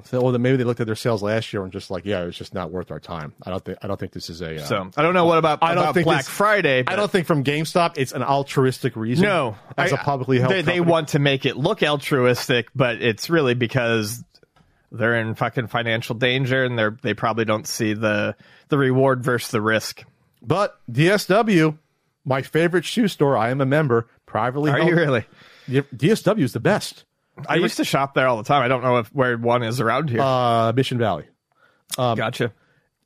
So, well, then maybe they looked at their sales last year and just like, yeah, it's just not worth our time. I don't think. I don't think this is a. Uh, So I don't know what about, I don't about think Black this- Friday. I don't think from GameStop it's an altruistic reason. No, as a I- publicly held they, they want to make it look altruistic, but it's really because they're in fucking financial danger and they're they probably don't see the the reward versus the risk. But DSW, my favorite shoe store, I am a member. Privately Are held. you really? DSW is the best. I used to shop there all the time. I don't know if where one is around here. Uh, Mission Valley. gotcha.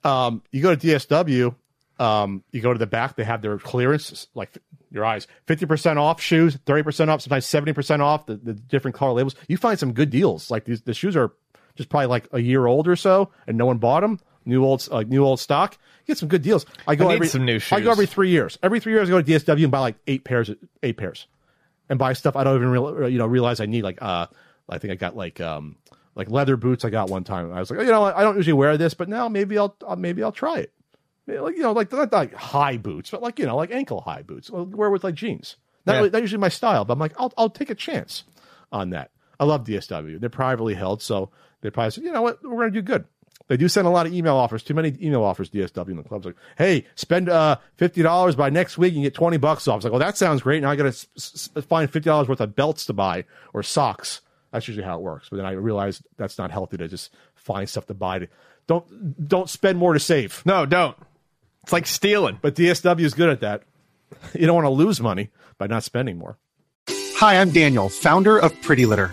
um, you go to DSW, um, you go to the back, they have their clearance, like your eyes, 50% off shoes, 30% off, sometimes 70% off the, the different color labels. You find some good deals. Like these, the shoes are just probably like a year old or so and no one bought them. New old, uh, new old stock. Get some good deals. I go I every, some new I go every three years. Every three years I go to DSW and buy like eight pairs, eight pairs and buy stuff I don't even real, you know, realize I need. Like, uh, I think I got like, um, like leather boots. I got one time. I was like, oh, you know. I don't usually wear this, but now maybe I'll uh, maybe I'll try it. Like you know, like not like high boots, but like you know, like ankle high boots. I'll wear with like jeans. Not, Yeah. really- not usually my style, but I'm like, I'll I'll take a chance on that. I love DSW. They're privately held, so they probably said, you know what, we're going to do good. They do send a lot of email offers. Too many email offers. DSW in the clubs like, hey, spend uh, fifty dollars by next week and get twenty bucks off. It's like, well, that sounds great. Now I got to s- s- find fifty dollars worth of belts to buy or socks. That's usually how it works. But then I realized that's not healthy to just find stuff to buy. To, don't don't spend more to save. No, don't. It's like stealing. But DSW is good at that. You don't want to lose money by not spending more. Hi, I'm Daniel, founder of Pretty Litter.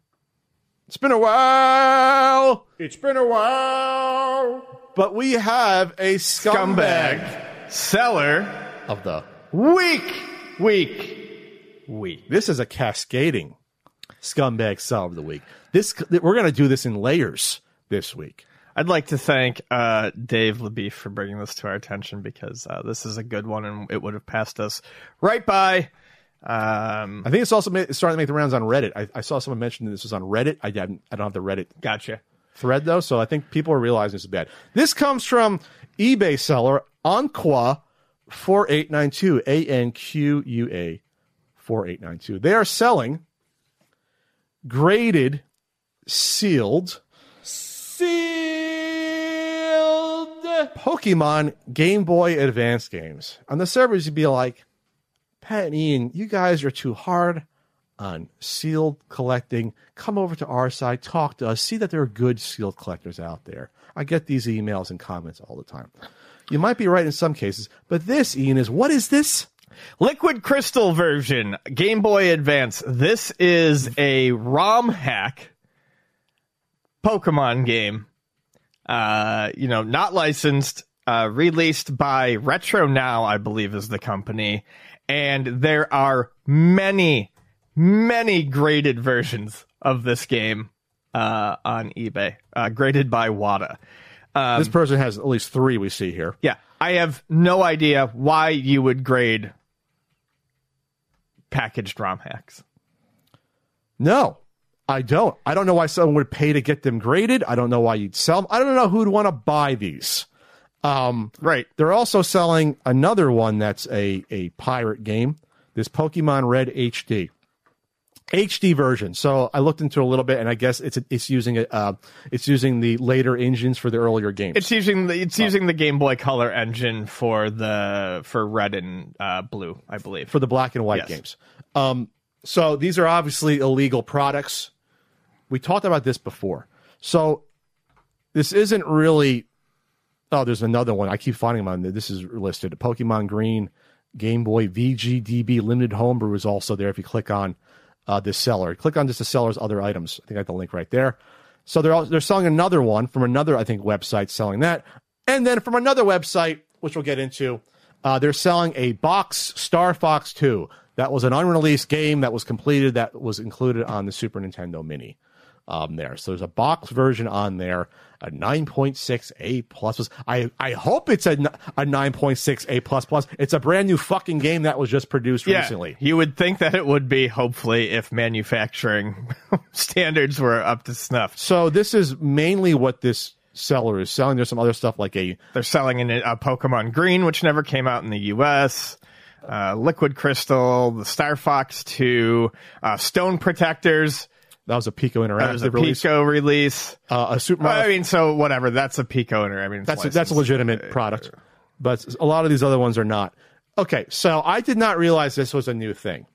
it's been a while. It's been a while. But we have a scumbag, Scumbag. Seller. of the. Week. Week. Week. This is a cascading scumbag seller of the week. This we're going to do this in layers this week. I'd like to thank uh, Dave LaBeef for bringing this to our attention because uh, this is a good one and it would have passed us right by. Um, I think it's also made, starting to make the rounds on Reddit. I, I saw someone mention this was on Reddit. I didn't. I don't have the Reddit gotcha. thread though, so I think people are realizing this is bad. This comes from eBay seller Anqua four eight nine two A N Q U A four eight nine two. They are selling graded, sealed, sealed Pokemon Game Boy Advance games. On the servers, you'd be like, Pat and Ian, you guys are too hard on sealed collecting. Come over to our side, talk to us, see that there are good sealed collectors out there. I get these emails and comments all the time. You might be right in some cases, but this, Ian, is what is this? Liquid Crystal version, Game Boy Advance. This is a ROM hack Pokemon game. Uh, you know, not licensed, uh, released by Retro Now, I believe is the company. And there are many, many graded versions of this game uh, on eBay, uh, graded by WATA. this person has at least three we see here. Yeah, I have no idea why you would grade packaged ROM hacks. No, I don't. I don't know why someone would pay to get them graded. I don't know why you'd sell them. I don't know who'd want to buy these. Um, Right. They're also selling another one that's a, a pirate game, this Pokemon Red HD. HD version. So I looked into it a little bit, and I guess it's it's using it. Uh, it's using the later engines for the earlier games. It's using the it's using the Game Boy Color engine for the for red and uh, blue, I believe. for the black and white Yes. games. Um, so these are obviously illegal products. We talked about this before. So this isn't really. Oh, there's another one. I keep finding them on there. This is listed. Pokemon Green, Game Boy, VGDB Limited Homebrew is also there. If you click on uh, this seller, click on just the seller's other items. I think I have the link right there. So they're all, they're selling another one from another I think website selling that, and then from another website which we'll get into, uh, they're selling a box Star Fox Two. That was an unreleased game that was completed that was included on the Super Nintendo Mini. Um, there, so there's a box version on there, a 9.6 A plus plus. I I hope it's a a 9.6 A plus plus. It's a brand new fucking game that was just produced yeah, recently. you would think that it would be, hopefully, if manufacturing standards were up to snuff. So this is mainly what this seller is selling. There's some other stuff like a They're selling in a, a Pokemon Green, which never came out in the U.S. Uh, Liquid Crystal, the Star Fox 2, uh, Stone Protectors. That was a Piko That was Interactive a release. Piko release. Uh, a Super Mario I mean, so whatever. That's a Piko owner. I mean, That's a, that's a legitimate product, but a lot of these other ones are not. Okay, so I did not realize this was a new thing,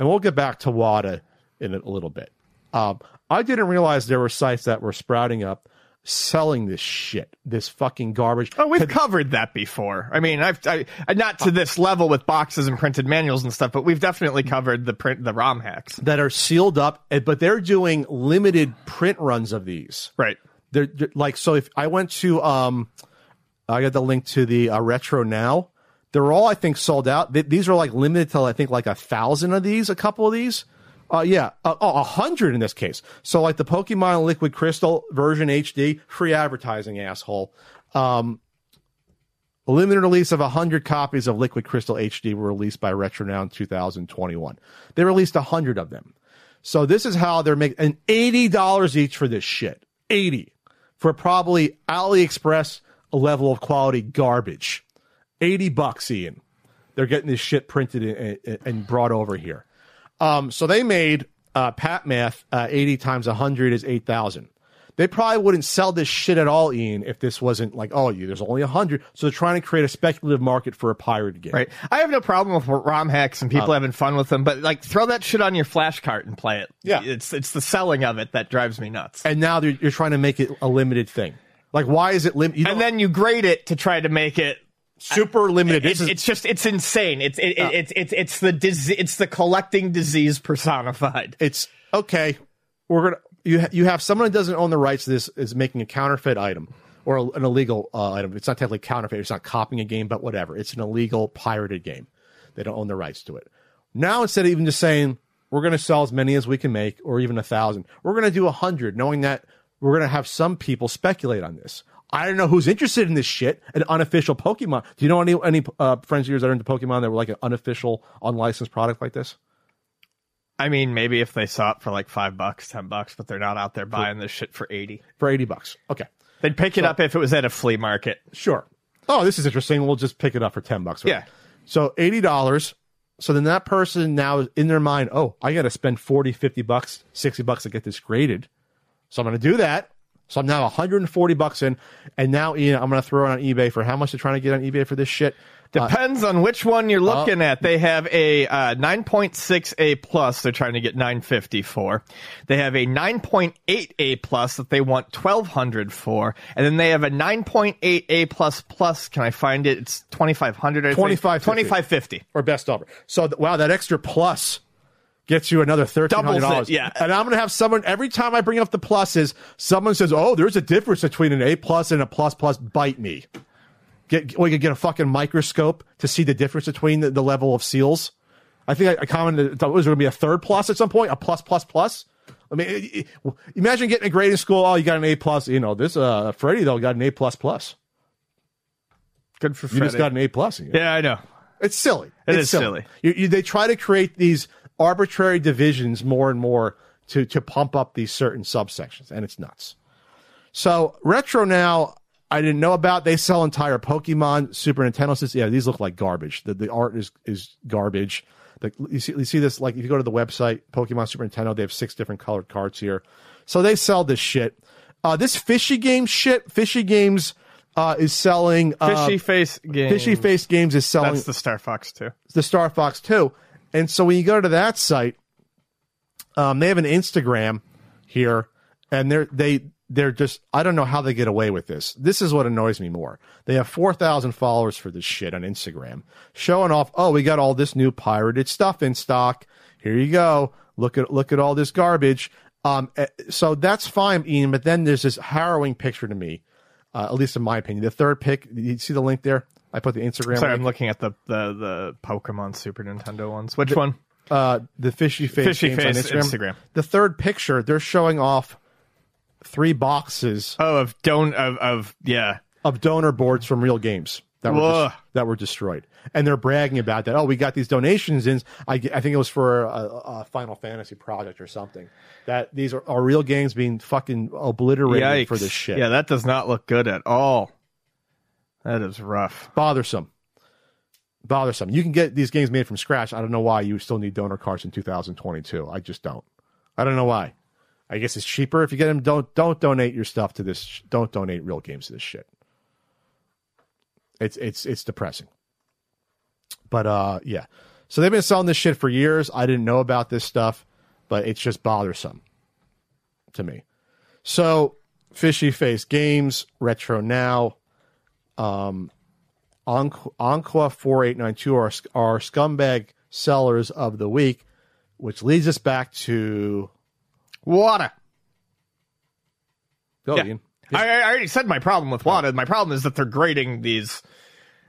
and we'll get back to WATA in a little bit. Um, I didn't realize there were sites that were sprouting up selling this shit, this fucking garbage. Oh, we've covered that before. I mean, I've I, not to this level with boxes and printed manuals and stuff, but we've definitely covered the print the ROM hacks. that are sealed up, but they're doing limited print runs of these. Right. they're they're- like so. If I went to um, I got the link to the uh, retro now. They're all I think sold out. Th- these are like limited to I think like a thousand of these. A couple of these. Uh, yeah, uh, oh, a hundred in this case. So like the Pokemon Liquid Crystal version HD, free advertising, asshole. Um, limited release of 100 copies of Liquid Crystal HD were released by RetroNow in 2021. They released 100 of them. So this is how they're making and $80 each for this shit. 80 for probably AliExpress level of quality garbage. 80 bucks, Ian. They're getting this shit printed and, and brought over here. Um, so they made uh, Pat Math uh, 80 times 100 is 8,000. They probably wouldn't sell this shit at all, Ian, if this wasn't like, oh, you there's only 100. So they're trying to create a speculative market for a pirate game. Right. I have no problem with ROM hacks and people having fun with them, but like throw that shit on your flash cart and play it. Yeah. It's it's the selling of it that drives me nuts. And now you're trying to make it a limited thing. Like, why is it limited? And then you grade it to try to make it super limited. It's, it's just it's insane. It's it, it, it's it's it's the disease, it's the collecting disease personified. it's okay. We're gonna you ha- you have someone who doesn't own the rights to this is making a counterfeit item or a, an illegal uh, item. It's not technically counterfeit. It's not copying a game, but whatever. It's an illegal pirated game. They don't own the rights to it. Now instead of even just saying we're going to sell as many as we can make, or even a thousand, we're going to do a hundred, knowing that we're going to have some people speculate on this. I don't know who's interested in this shit. An unofficial Pokemon. Do you know any any uh, friends of yours that are into Pokemon that were like an unofficial, unlicensed product like this? I mean, maybe if they saw it for like five bucks, ten bucks, but they're not out there buying this shit for eighty. For eighty bucks. Okay. They'd pick it up if it was at a flea market. Sure. Oh, this is interesting. We'll just pick it up for 10 bucks. Yeah. So $80. So then that person now is in their mind, oh, I got to spend 40, 50 bucks, 60 bucks to get this graded. So I'm going to do that. So I'm now 140 bucks in. And now, Ian, I'm going to throw it on eBay for how much they're trying to get on eBay for this shit. Depends on which one you're looking at. They have a uh, 9.6 A plus. They're trying to get 950 for. They have a 9.8 A plus that they want 1200 for, and then they have a 9.8 A plus plus. Can I find it? It's 2500. I think. 2550. 2550. Or best offer. So, wow, that extra plus gets you another $1,300. It, yeah. And I'm going to have someone, every time I bring up the pluses, someone says, oh, there's a difference between an A plus and a plus plus. Bite me. Get, we could get a fucking microscope to see the difference between the, the level of seals. I think I, I commented that was going to be a third plus at some point, a plus plus plus. I mean, it- it- imagine getting a grade in school. Oh, you got an A plus. You know, this uh, Freddie though got an A plus plus. Good for You just got an A plus. Yeah, I know. It's silly. It it's is silly. You, you, they try to create these arbitrary divisions more and more to to pump up these certain subsections, and it's nuts. So retro now, I didn't know about. They sell entire Pokemon Super Nintendo systems. Yeah, these look like garbage. The the art is is garbage. The, you see you see this like if you go to the website Pokemon Super Nintendo, they have six different colored cards here. So they sell this shit. Uh, this fishy game shit. Fishy games uh, is selling. Uh, Fishy face game. Fishy Face Games is selling That's the Star Fox too. the Star Fox 2. And so when you go to that site, um, they have an Instagram here, and they're they they're just I don't know how they get away with this. This is what annoys me more. They have four thousand followers for this shit on Instagram, showing off. Oh, we got all this new pirated stuff in stock. Here you go. Look at look at all this garbage. Um, eh, so that's fine, Ian. But then there's this harrowing picture to me, uh, at least in my opinion. The third pick. You see the link there? I put the Instagram. Sorry. I'm looking at the the the Pokemon Super Nintendo ones. Which one? uh, the fishy face, Fishy games face on Instagram. Instagram. The third picture, they're showing off three boxes Oh, of don't of of yeah. of donor boards from real games that were des- that were destroyed, and they're bragging about that. Oh, we got these donations in. I, I think it was for a, a Final Fantasy project or something. That these are, are real games being fucking obliterated Yikes. for this shit. Yeah, that does not look good at all. That is rough. bothersome. Bothersome. You can get these games made from scratch. I don't know why you still need donor cards in 2022. I just don't. I don't know why. I guess it's cheaper if you get them. Don't don't donate your stuff to this. Don't donate real games to this shit. It's it's it's depressing. But uh, yeah. So they've been selling this shit for years. I didn't know about this stuff, but it's just bothersome to me. So fishy face games retro now. Anqua four eight nine two are are scumbag sellers of the week, which leads us back to WATA. go Yeah. Ian. I, I already said my problem with WATA. My problem is that they're grading these.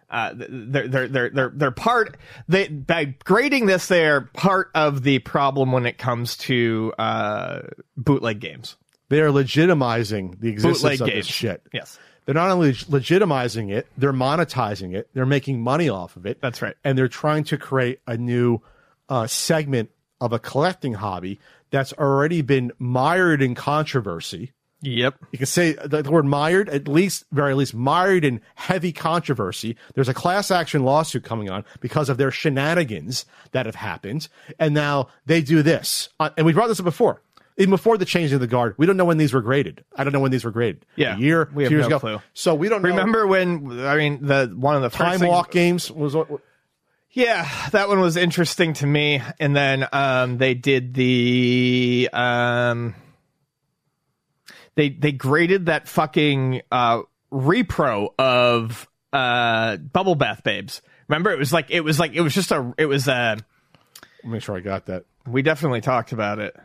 Uh, they're they're they're they're they're part. They by grading this, they're part of the problem when it comes to uh, bootleg games. They are legitimizing the existence Bootleg of games. this shit. Yes. They're not only legitimizing it, they're monetizing it. They're making money off of it. That's right. And they're trying to create a new uh, segment of a collecting hobby that's already been mired in controversy. Yep. You can say the, the word mired, at least, very least, mired in heavy controversy. There's a class action lawsuit coming on because of their shenanigans that have happened. And now they do this. Uh, and we brought this up before. Even before the changing of the guard, we don't know when these were graded. I don't know when these were graded. Yeah, a year, we have two years no ago. clue. So we don't know. Remember when? I mean, the one of the time things- walk games was what? Yeah, that one was interesting to me. And then um, they did the um, they they graded that fucking uh, repro of uh, Bubble Bath Babes. Remember, it was like it was like it was just a it was a. Make sure I got that. We definitely talked about it.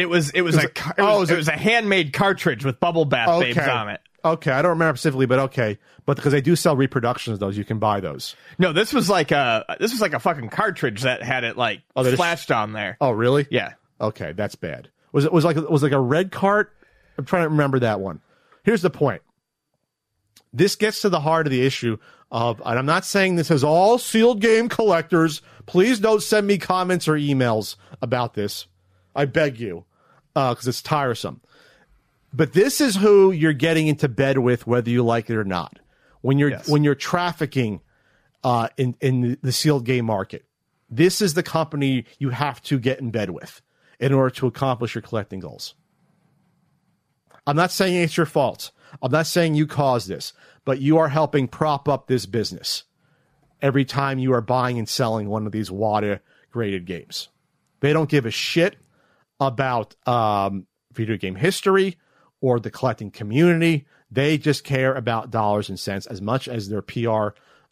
It was it was a it- car- it oh, was, is it- it was a handmade cartridge with Bubble Bath Babes on it. Okay, I don't remember specifically, but okay. But because they do sell reproductions, of those you can buy those. No, this was like a this was like a fucking cartridge that had it like Oh, they just- on there. Oh, really? Yeah. Okay, that's bad. Was it was like was like a red cart? I'm trying to remember that one. Here's the point. This gets to the heart of the issue of, and I'm not saying this is all sealed game collectors. Please don't send me comments or emails about this. I beg you, because it's tiresome. But this is who you're getting into bed with, whether you like it or not. When you're Yes. when you're trafficking uh, in in the sealed game market, this is the company you have to get in bed with in order to accomplish your collecting goals. I'm not saying it's your fault. I'm not saying you caused this, but you are helping prop up this business every time you are buying and selling one of these WATA graded games. They don't give a shit about um, video game history or the collecting community. They just care about dollars and cents as much as their PR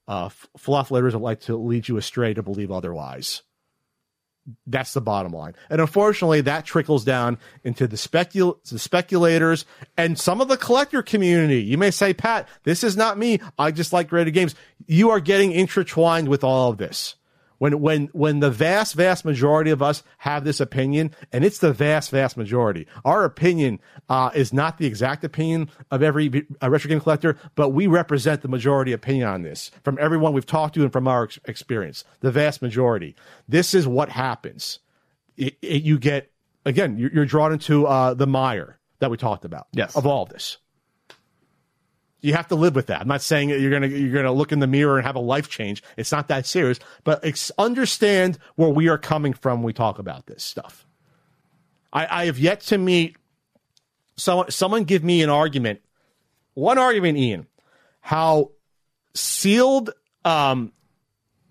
uh, fluff letters would like to lead you astray to believe otherwise. That's the bottom line. And unfortunately, that trickles down into the, specul- the speculators and some of the collector community. You may say, Pat, this is not me. I just like graded games. You are getting intertwined with all of this. When, when, when the vast, vast majority of us have this opinion, and it's the vast, vast majority, our opinion uh, is not the exact opinion of every uh, retro game collector, but we represent the majority opinion on this from everyone we've talked to and from our ex- experience. The vast majority. This is what happens. It, it, you get, again, you're, you're drawn into uh, the mire that we talked about Yes. of all of this you have to live with that. I'm not saying you're gonna you're gonna look in the mirror and have a life change. It's not that serious, but ex- understand where we are coming from when we talk about this stuff. I, I have yet to meet someone. Someone give me an argument, one argument, Ian, how sealed um,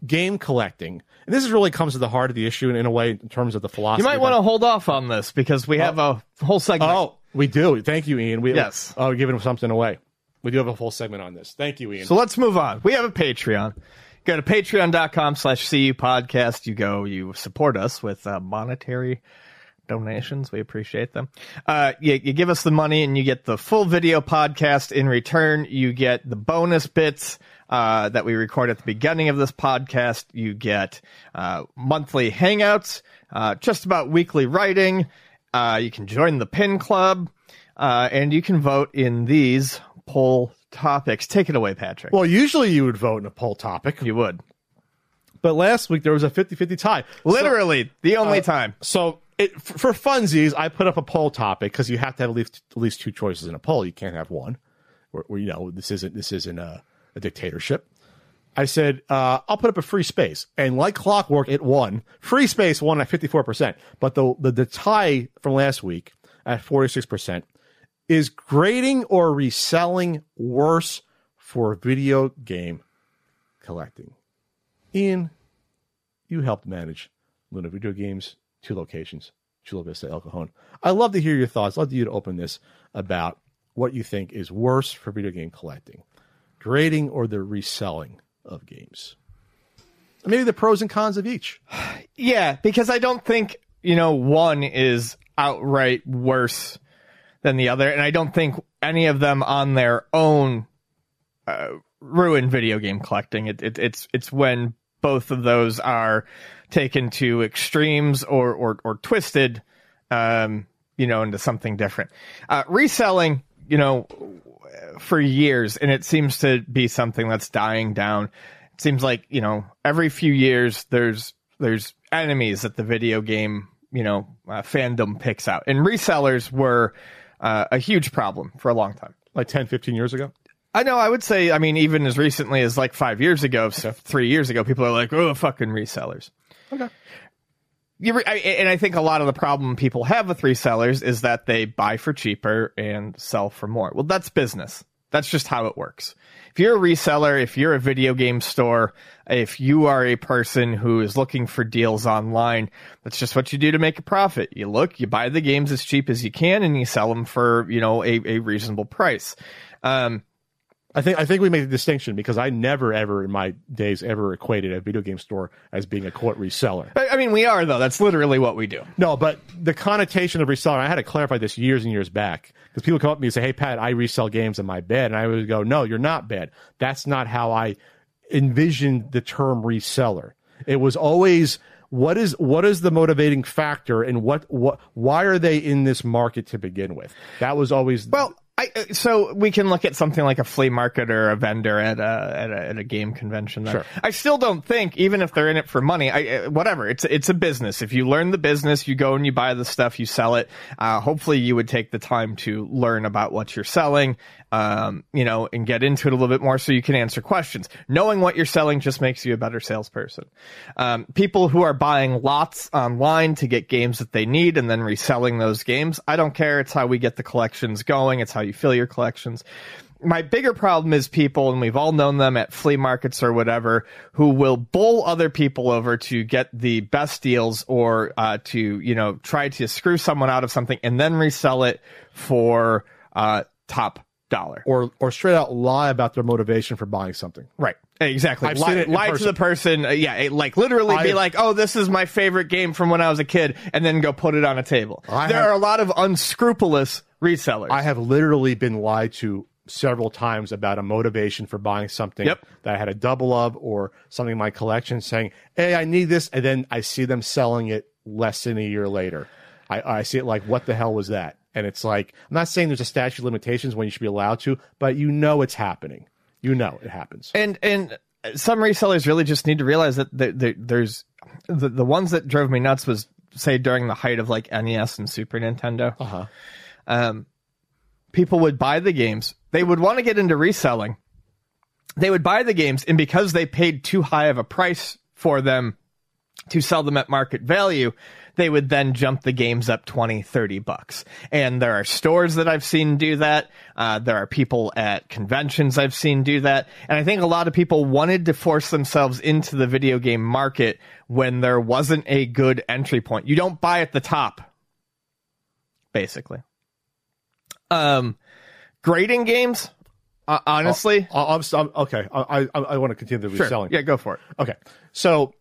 game collecting. And this is really comes to the heart of the issue in, in a way in terms of the philosophy. You might want to hold off on this because we have a whole segment. Oh, we do. Thank you, Ian. We, Yes. Oh, giving something away. We do have a full segment on this. Thank you, Ian. So let's move on. We have a Patreon. Go to patreon.com slash CU podcast. You go, you support us with uh, monetary donations. We appreciate them. Uh, you, you give us the money and you get the full video podcast in return. You get the bonus bits uh, that we record at the beginning of this podcast. You get uh, monthly hangouts, uh, just about weekly writing. Uh, you can join the pin club, uh, and you can vote in these poll topics. Take it away, Patrick. well, usually you would vote in a poll topic, you would. but last week there was a 50-50 tie. Literally, the only Uh, time. So it, for funsies, I put up a poll topic because you have to have at least at least two choices in a poll. You can't have one. Where, where you know this isn't this isn't a, a dictatorship. I said uh, I'll put up a free space, and like clockwork, it won. Free space won at fifty four percent, but the, the the tie from last week at forty six percent is grading or reselling worse for video game collecting. Ian, you helped manage Luna Video Games, two locations, Chula Vista, El Cajon. I'd love to hear your thoughts. I'd love you to open this about what you think is worse for video game collecting, grading or the reselling of games. Maybe the pros and cons of each. Yeah, because I don't think, you know, one is outright worse than the other, and I don't think any of them on their own uh, ruin video game collecting. It, it, it's it's when both of those are taken to extremes or or, or twisted, um, you know, into something different. Uh, reselling, you know, for years, and it seems to be something that's dying down. It seems like you know every few years there's there's enemies that the video game you know uh, fandom picks out, and resellers were uh, a huge problem for a long time. Like 10, 15 years ago? I know. I would say. I mean, even as recently as like five years ago, so three years ago, people are like, "Oh, fucking resellers." Okay. You re- I, and I think a lot of the problem people have with resellers is that they buy for cheaper and sell for more. Well, that's business. That's just how it works. If you're a reseller, if you're a video game store, if you are a person who is looking for deals online, that's just what you do to make a profit. You look, you buy the games as cheap as you can, and you sell them for you know a, a reasonable price. Um, I think I think we made a distinction because I never ever in my days ever equated a video game store as being a quote reseller. I I mean, we are though. That's literally what we do. No, but the connotation of reseller, I had to clarify this years and years back because people come up to me and say, "Hey, Pat, I resell games in my bed," and I would go, "No, you're not bad. That's not how I envisioned the term reseller. It was always." What is what is the motivating factor and what what why are they in this market to begin with? That was always Well, I, uh, so we can look at something like a flea market or a vendor at a at a, at a game convention. Then. Sure. I still don't think, even if they're in it for money, I, uh, whatever. It's it's a business. If you learn the business, you go and you buy the stuff, you sell it. Uh, hopefully, you would take the time to learn about what you're selling, um, you know, and get into it a little bit more so you can answer questions. Knowing what you're selling just makes you a better salesperson. Um, people who are buying lots online to get games that they need and then reselling those games, I don't care. It's how we get the collections going. It's how you fill your collections. My bigger problem is people, and we've all known them at flea markets or whatever, who will bull other people over to get the best deals or uh, to, you know, try to screw someone out of something and then resell it for uh, top dollar. or or straight out lie about their motivation for buying something. Right. Exactly. I've lie seen it lie to the person. Uh, yeah. it- Like literally be like, oh, this is my favorite game from when I was a kid, and then go put it on a table. I there have- are a lot of unscrupulous resellers. I have literally been lied to several times about a motivation for buying something Yep. that I had a double of or something in my collection saying, Hey, I need this. And then I see them selling it less than a year later. I, I see it like, what the hell was that? And it's like, I'm not saying there's a statute of limitations when you should be allowed to, but you know it's happening. You know it happens. and and some resellers really just need to realize that there, there, there's the the ones that drove me nuts was say during the height of like NES and Super Nintendo. Uh-huh. Um, people would buy the games. They would want to get into reselling. They would buy the games, and because they paid too high of a price for them to sell them at market value, they would then jump the games up 20, 30 bucks. And there are stores that I've seen do that. Uh, there are people at conventions I've seen do that. And I think a lot of people wanted to force themselves into the video game market when there wasn't a good entry point. You don't buy at the top, basically. Um, grading games, uh, honestly, I- I'm, I'm- okay. I, I, I want to continue the sure. reselling. Yeah, go for it. Okay. So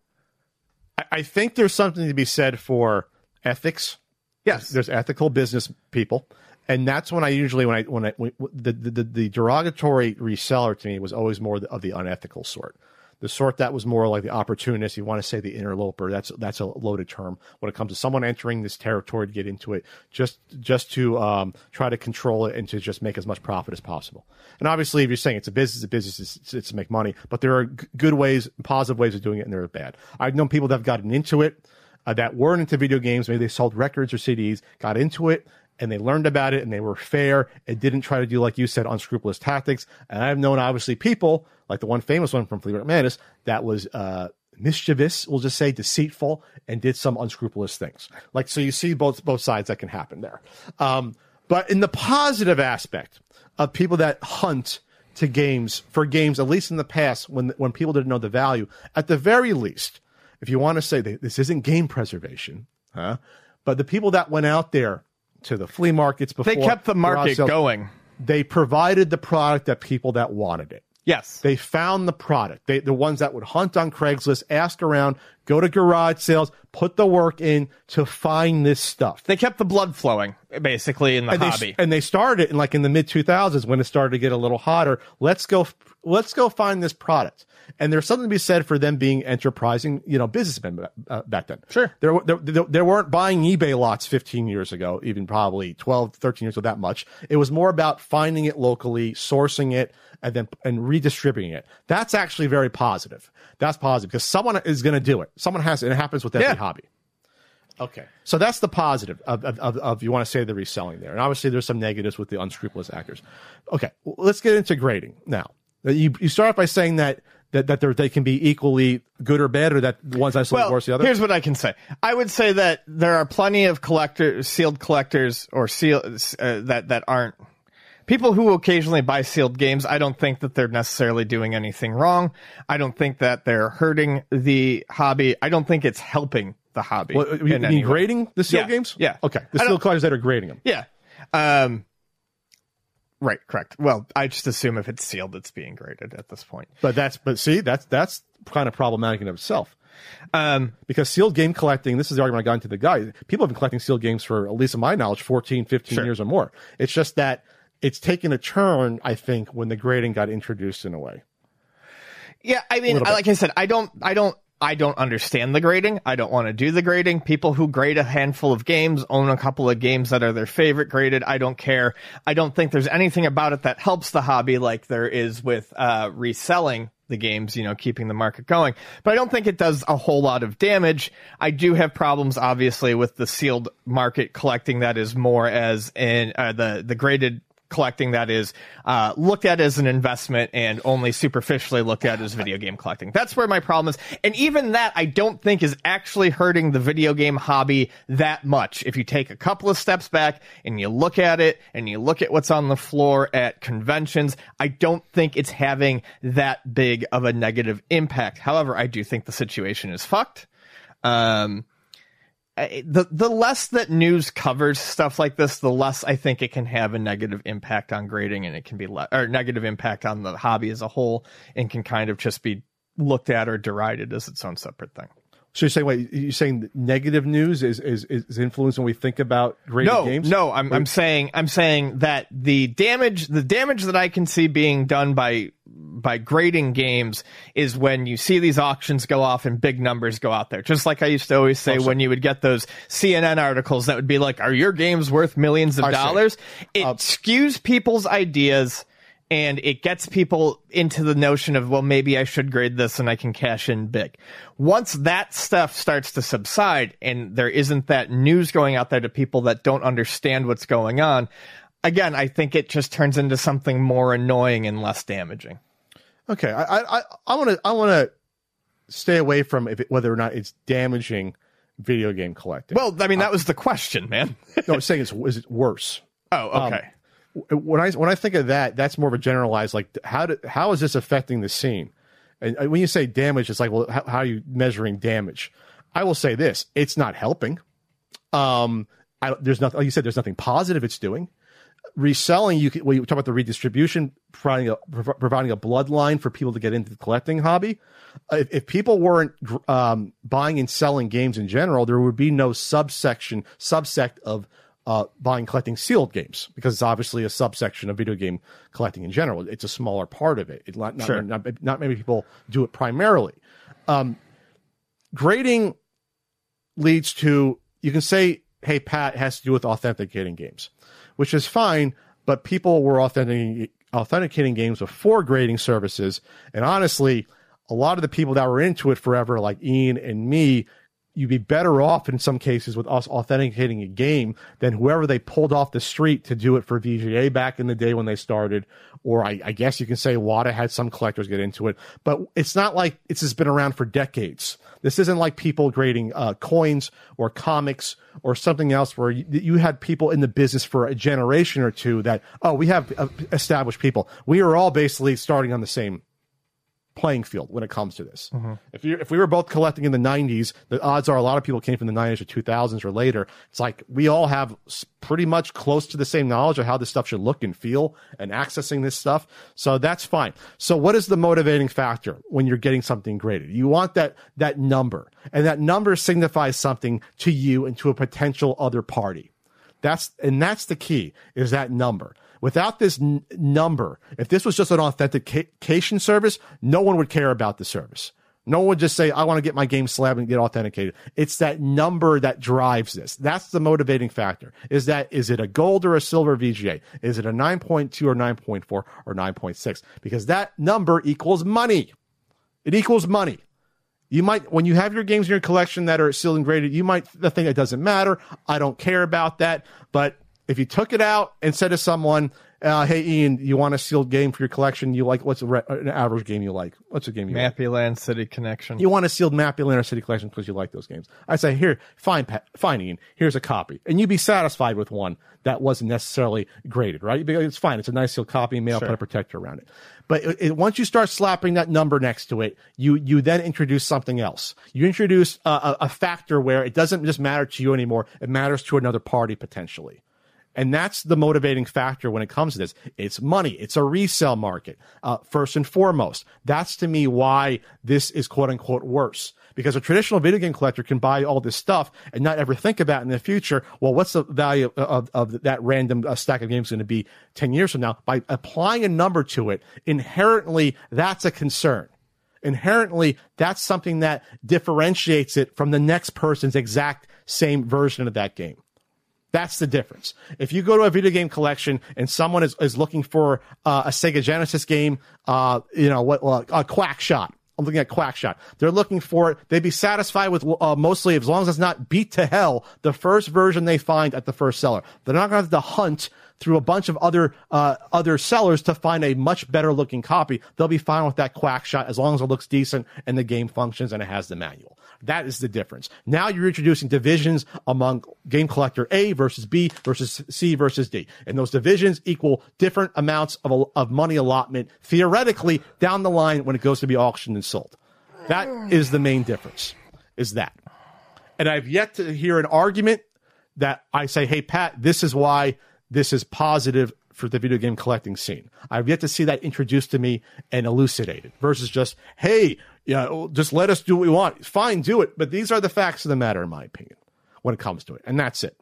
I, I think there's something to be said for ethics. Yes. There's ethical business people. And that's when I usually, when I, when I, when, the, the, the, the derogatory reseller to me was always more of the unethical sort. The sort that was more like the opportunist. You want to say the interloper. That's, that's a loaded term when it comes to someone entering this territory to get into it, just, just to, um, try to control it and to just make as much profit as possible. And obviously, if you're saying it's a business, a business is it's, it's to make money, but there are g- good ways, positive ways of doing it, and there are bad. I've known people that have gotten into it uh, that weren't into video games. Maybe they sold records or CDs, got into it, and they learned about it, and they were fair and didn't try to do, like you said, unscrupulous tactics. And I've known, obviously, people like the one famous one from Market Madness that was uh, mischievous, we'll just say deceitful, and did some unscrupulous things. Like so, you see both both sides that can happen there. Um, but in the positive aspect of people that hunt to games for games, at least in the past, when when people didn't know the value, at the very least, if you want to say that this isn't game preservation, huh? But the people that went out there to the flea markets before They kept the market going. They provided the product that people that wanted it. Yes. They found the product. They, the ones that would hunt on Craigslist, ask around, go to garage sales, put the work in to find this stuff. They kept the blood flowing, basically, in the and hobby. They, and they started in like in the mid 2000s when it started to get a little hotter. Let's go, let's go find this product. And there's something to be said for them being enterprising, you know, businessmen uh, back then. Sure. There, there, there, weren't buying eBay lots 15 years ago, even probably 12, 13 years ago, that much. It was more about finding it locally, sourcing it, and then and redistributing it. That's actually very positive. That's positive because someone is going to do it. Someone has, and it happens with every Yeah. hobby. Okay. So that's the positive of, of, of, of you want to say the reselling there. And obviously there's some negatives with the unscrupulous actors. Okay. let's get into grading now. You, you start off by saying that, that, that they're- they can be equally good or bad or that one's isolated well, worse the other. here's what I can say. I would say that there are plenty of collectors, sealed collectors, or seal uh, that that aren't people who occasionally buy sealed games. I don't think that they're necessarily doing anything wrong. I don't think that they're hurting the hobby. I don't think it's helping the hobby. Well, you, in mean grading the sealed Yeah, games? yeah. Okay. The sealed collectors that are grading them. Yeah. Um, right. Correct. Well, I just assume if it's sealed, it's being graded at this point. But that's, but see, that's, that's kind of problematic in itself. Um, because sealed game collecting this is the argument i got into the guy people have been collecting sealed games for at least in my knowledge 14 15 Sure. years or more it's just that it's taken a turn i think when the grading got introduced in a way Yeah, I mean, like I said, I don't, I don't, I don't understand the grading. I don't want to do the grading. People who grade a handful of games own a couple of games that are their favorite graded. I don't care. I don't think there's anything about it that helps the hobby like there is with uh, reselling the games, you know, keeping the market going. But I don't think it does a whole lot of damage. I do have problems, obviously, with the sealed market collecting that is more as in uh, the the graded collecting that is uh, looked at as an investment and only superficially looked at as video game collecting. That's where my problem is. And even that I don't think is actually hurting the video game hobby that much. If you take a couple of steps back and you look at it and you look at what's on the floor at conventions, I don't think it's having that big of a negative impact. However, I do think the situation is fucked. Um, the the less that news covers stuff like this, the less I think it can have a negative impact on grading, and it can be le- or negative impact on the hobby as a whole, and can kind of just be looked at or derided as its own separate thing. so you're saying wait you're saying negative news is is is influence when we think about graded No, games no, I'm I'm saying I'm saying that the damage the damage that I can see being done by by grading games is when you see these auctions go off and big numbers go out there. Just like I used to always say oh, when you would get those CNN articles that would be like, "Are your games worth millions of dollars?" It uh, skews people's ideas and it gets people into the notion of, well, maybe I should grade this and I can cash in big. Once that stuff starts to subside and there isn't that news going out there to people that don't understand what's going on, again, I think it just turns into something more annoying and less damaging. Okay i i i want to i want to stay away from if it, whether or not it's damaging video game collecting Well, I mean, that was the question, man. no i'm saying it's is it worse oh, okay. when I when I think of that, that's more of a generalized like how do, how is this affecting the scene? And uh, when you say damage, it's like well, how, how are you measuring damage? I will say this: it's not helping. Um, I, there's nothing. Like you said, there's nothing positive it's doing. Reselling, you can, when you talk about the redistribution, providing a providing a bloodline for people to get into the collecting hobby. If, if people weren't um, buying and selling games in general, there would be no subsection subsect of uh, buying collecting sealed games because it's obviously a subsection of video game collecting in general. It's a smaller part of it. it not, not, Sure. not, not many people do it primarily. Um, grading leads to you can say, "Hey, Pat it has to do with authenticating games," which is fine. But people were authenticating authenticating games before grading services, and honestly, a lot of the people that were into it forever, like Ian and me, you'd be better off in some cases with us authenticating a game than whoever they pulled off the street to do it for VGA back in the day when they started. Or I, I guess you can say WATA had some collectors get into it, but it's not like it's just been around for decades. This isn't like people grading uh, coins or comics or something else where you, you had people in the business for a generation or two that, oh, we have uh, established people. We are all basically starting on the same playing field when it comes to this. Mm-hmm. If you if we were both collecting in the 90s, the odds are a lot of people came from the 90s or 2000s or later. It's like we all have pretty much close to the same knowledge of how this stuff should look and feel and accessing this stuff. So that's fine. So what is the motivating factor when you're getting something graded? You want that that number, and that number signifies something to you and to a potential other party. That's and that's the key is that number. Without this n- number, if this was just an authentication service, no one would care about the service. No one would just say, I want to get my game slabbed and get authenticated. It's that number that drives this. That's the motivating factor. Is that, is it a gold or a silver VGA? Is it a 9.2 or 9.4 or 9.6? Because that number equals money. It equals money. You might, when you have your games in your collection that are sealed and graded, you might think it doesn't matter. I don't care about that. But if you took it out and said to someone, uh, "Hey, Ian, you want a sealed game for your collection? You like what's a re- an average game you like? What's a game you like? Land City Connection. You want a sealed Mappy Land or City collection because you like those games. I say, here, fine, Pat, fine, Ian. Here's a copy, and you'd be satisfied with one that wasn't necessarily graded, right? Like, it's fine. It's a nice sealed copy. Maybe I'll put a protector around it. But it, it- once you start slapping that number next to it, you you then introduce something else. You introduce a, a, a factor where it doesn't just matter to you anymore. It matters to another party potentially. And that's the motivating factor when it comes to this. It's money. It's a resale market, uh, first and foremost. That's to me why this is quote unquote worse. Because a traditional video game collector can buy all this stuff and not ever think about in the future, well, what's the value of, of that random uh, stack of games going to be 10 years from now? By applying a number to it, inherently, that's a concern inherently that's something that differentiates it from the next person's exact same version of that game. That's the difference. If you go to a video game collection and someone is, is looking for uh, a Sega Genesis game, uh, you know, what, well, a Quack Shot. I'm looking at Quack Shot. They're looking for it. They'd be satisfied with uh, mostly, as long as it's not beat to hell, the first version they find at the first seller. They're not going to have to hunt through a bunch of other uh, other sellers to find a much better looking copy. They'll be fine with that Quack Shot as long as it looks decent and the game functions and it has the manual. That is the difference. Now you're introducing divisions among game collector A versus B versus C versus D. And those divisions equal different amounts of, of money allotment theoretically down the line when it goes to be auctioned and sold. That is the main difference, is that. And I've yet to hear an argument that I say, hey, Pat, this is why this is positive for the video game collecting scene. I've yet to see that introduced to me and elucidated versus just, hey, yeah, just let us do what we want. Fine, do it. But these are the facts of the matter, in my opinion, when it comes to it. And that's it.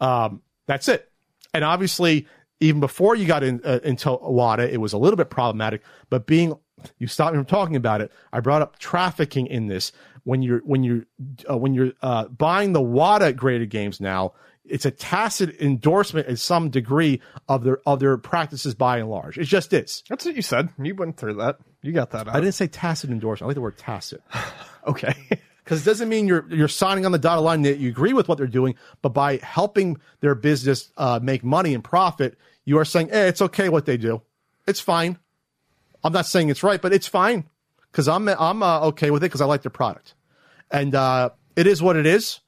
Um, that's it. And obviously, even before you got in, uh, into WATA, it was a little bit problematic. But being, you stopped me from talking about it. I brought up trafficking in this. When you're when you're uh, when you're uh, buying the WATA graded games now, it's a tacit endorsement in some degree of their of their practices by and large. It just is. That's what you said. You went through that. You got that out. I didn't say tacit endorsement. I like the word tacit Okay. because it doesn't mean you're you're signing on the dotted line that you agree with what they're doing, but by helping their business uh, make money and profit, you are saying, "Hey, it's okay what they do. It's fine." I'm not saying it's right, but it's fine because I'm I'm uh, okay with it because I like their product, and uh, it is what it is.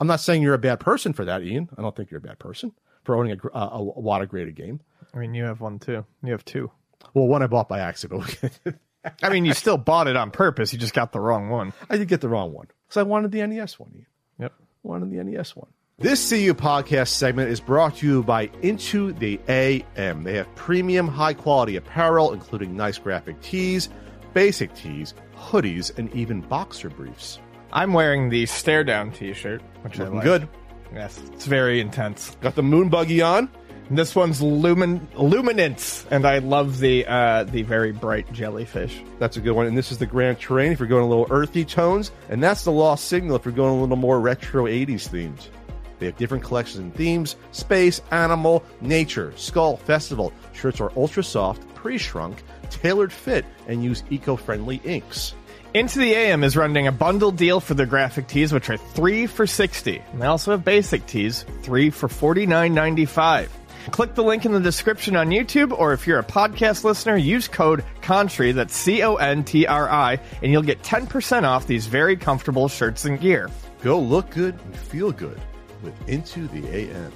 I'm not saying you're a bad person for that, Ian. I don't think you're a bad person for owning a, uh, a, a WATA graded game. I mean, you have one too. You have two. Well, one I bought by accident. I mean, you still bought it on purpose. You just got the wrong one. I did get the wrong one because I wanted the NES one. Ian. Yep. wanted the NES one. This CU podcast segment is brought to you by Into the AM. They have premium, high quality apparel, including nice graphic tees, basic tees, hoodies, and even boxer briefs. I'm wearing the stare down T-shirt, which I Looking like. good. Yes, it's very intense. Got the moon buggy on. And This one's lumin luminance, and I love the uh, the very bright jellyfish. That's a good one. And this is the Grand Terrain if you're going a little earthy tones. And that's the Lost Signal if you're going a little more retro 80s themes. They have different collections and themes space, animal, nature, skull, festival. Shirts are ultra soft, pre shrunk, tailored fit, and use eco friendly inks. Into the AM is running a bundle deal for their graphic tees, which are three for sixty. And they also have basic tees, three for forty nine ninety five. Click the link in the description on YouTube, or if you're a podcast listener, use code CONTRI, that's C O N T R I, and you'll get 10% off these very comfortable shirts and gear. Go look good and feel good with Into the AM.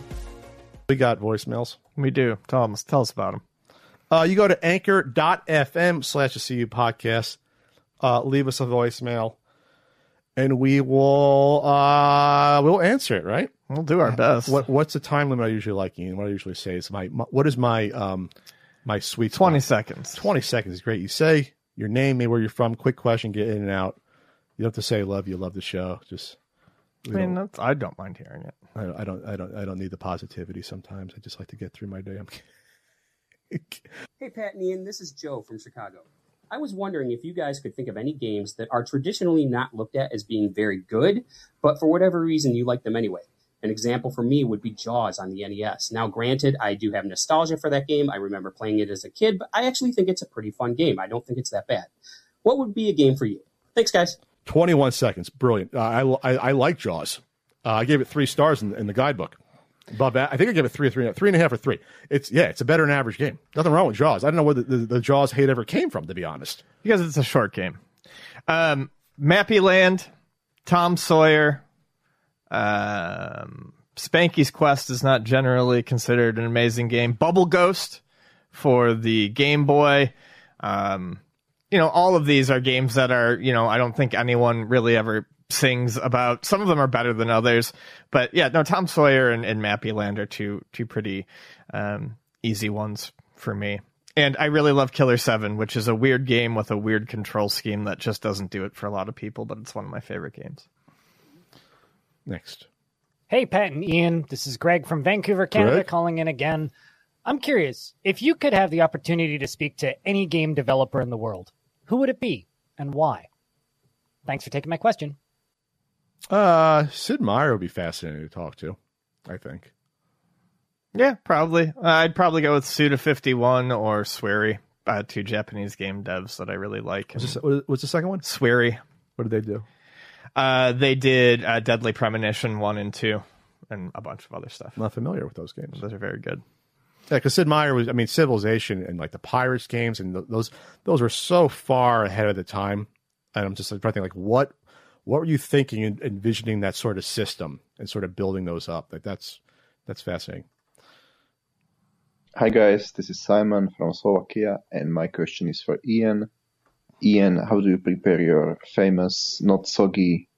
We got voicemails. We do. Tell us, tell us about them. Uh, you go to anchor.fm slash the CU podcast. Uh, leave us a voicemail, and we will uh, we'll answer it. Right? We'll do our best. What what's the time limit I usually like, Ian? What I usually say is my, my what is my um my sweet spot? 20 seconds. 20 seconds is great. You say your name, maybe where you're from, quick question, get in and out. You don't have to say love you, love the show. Just I mean, that's, I don't mind hearing it. I, I don't I don't I don't need the positivity sometimes. I just like to get through my day. I'm. Hey, Pat and Ian, this is Joe from Chicago. I was wondering if you guys could think of any games that are traditionally not looked at as being very good, but for whatever reason you like them anyway. An example for me would be Jaws on the NES. Now, granted, I do have nostalgia for that game. I remember playing it as a kid, but I actually think it's a pretty fun game. I don't think it's that bad. What would be a game for you? Thanks, guys. 21 seconds. Brilliant. Uh, I, I, I like Jaws. Uh, I gave it three stars in, in the guidebook. Above that, I think I gave it three or three, three and a half or three. It's yeah, it's a better than average game. Nothing wrong with Jaws. I don't know where the, the, the Jaws hate ever came from, to be honest. Because it's a short game. Um, Mappy Land, Tom Sawyer, um, Spanky's Quest is not generally considered an amazing game. Bubble Ghost for the Game Boy. Um, you know, all of these are games that are, you know, I don't think anyone really ever sings about. Some of them are better than others, but yeah, no, Tom Sawyer and, and Mappy Land are two two pretty um, easy ones for me. And I really love Killer Seven, which is a weird game with a weird control scheme that just doesn't do it for a lot of people, but it's one of my favorite games. Next. Hey, Pat and Ian. This is Greg from Vancouver, Canada, Greg? calling in again. I'm curious if you could have the opportunity to speak to any game developer in the world, who would it be and why? Thanks for taking my question. Uh, Sid Meier would be fascinating to talk to. I think. Yeah, probably. I'd probably go with Suda Fifty One or Swery, uh, two Japanese game devs that I really like. What's the, what's the second one? Swery, What did they do? uh, they did uh, Deadly Premonition one and two, and a bunch of other stuff. I'm not familiar with those games. Those are very good. Yeah, because Sid Meier was, I mean, Civilization and like the Pirates games and th- those those were so far ahead of the time. And I'm just like, trying to think, like, what what were you thinking and envisioning that sort of system and sort of building those up? Like, that's that's fascinating. Hi guys, this is Simon from Slovakia, and my question is for Ian. Ian, how do you prepare your famous not soggy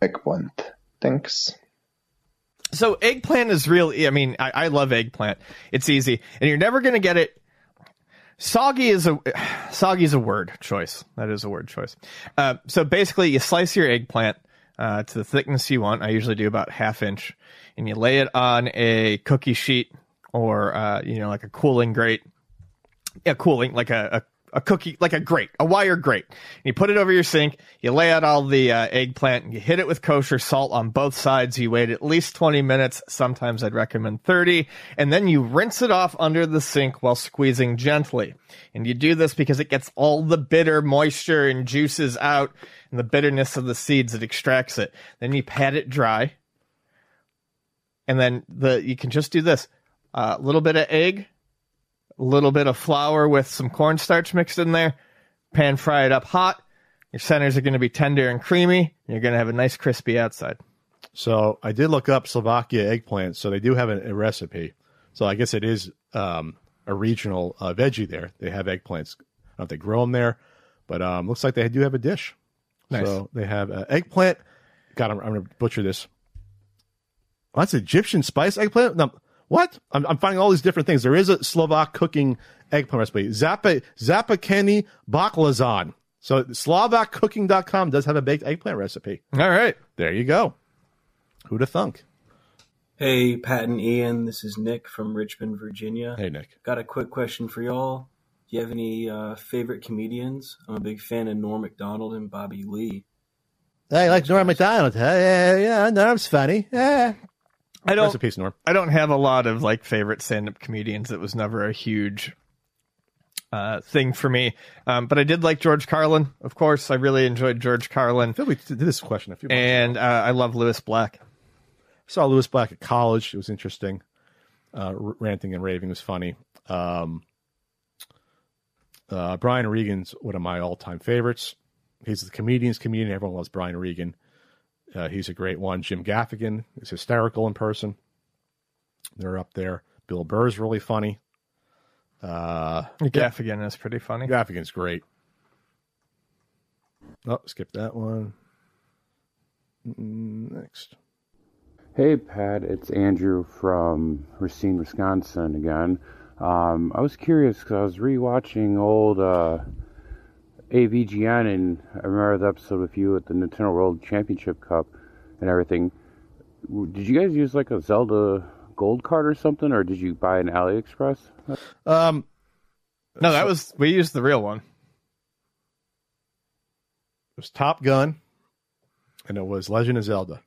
eggplant? Thanks. So eggplant is real. I mean, I, I love eggplant. It's easy, and you're never gonna get it. Soggy is a soggy is a word choice. That is a word choice. Uh, so basically, you slice your eggplant uh, to the thickness you want. I usually do about half inch, and you lay it on a cookie sheet or uh, you know like a cooling grate. Yeah, cooling like a, a a cookie, like a grate, a wire grate. And you put it over your sink. You lay out all the uh, eggplant. And you hit it with kosher salt on both sides. You wait at least 20 minutes. Sometimes I'd recommend 30. And then you rinse it off under the sink while squeezing gently. And you do this because it gets all the bitter moisture and juices out and the bitterness of the seeds. It extracts it. Then you pat it dry. And then the you can just do this. A little bit of egg, a little bit of flour with some cornstarch mixed in there. Pan fry it up hot. Your centers are going to be tender and creamy. And you're going to have a nice crispy outside. So I did look up Slovakia eggplant. So they do have a, a recipe. So I guess it is um, a regional uh, veggie there. They have eggplants. I don't know if they grow them there, but um, looks like they do have a dish. Nice. So they have uh, eggplant. God, I'm, I'm going to butcher this. That's Egyptian spice eggplant. No, what? I'm, I'm finding all these different things. There is a Slovak cooking eggplant recipe. Zappa Zapakeni baklazan. So SlovakCooking.com does have a baked eggplant recipe. All right. There you go. Who'd have thunk? Hey, Pat and Ian, this is Nick from Richmond, Virginia. Hey, Nick. Got a quick question for y'all. Do you have any uh, favorite comedians? I'm a big fan of Norm Macdonald and Bobby Lee. Hey, like Norm Macdonald, huh? Yeah, yeah, Norm's funny. Yeah. I don't. Rest in peace, Norm. I don't have a lot of like favorite stand-up comedians. It was never a huge uh, thing for me. Um, but I did like George Carlin, of course. I really enjoyed George Carlin, I feel we did this question a few and uh, I love Lewis Black. saw Lewis Black at college. It was interesting. Uh, ranting and raving was funny. Um, uh, Brian Regan's one of my all-time favorites. He's the comedian's comedian. Everyone loves Brian Regan. Uh, he's a great one. Jim Gaffigan is hysterical in person. They're up there. Bill Burr's really funny. Uh, Gaffigan is pretty funny. Gaffigan's great. Oh, skip that one. Mm, Next. Hey, Pat, it's Andrew from Racine, Wisconsin again. Um, I was curious because I was rewatching old uh, AVGN and I remember the episode with you at the Nintendo World Championship Cup and everything. Did you guys use like a Zelda gold card or something, or did you buy an AliExpress? Um, No, that was we used the real one. it was Top Gun, and it was Legend of Zelda.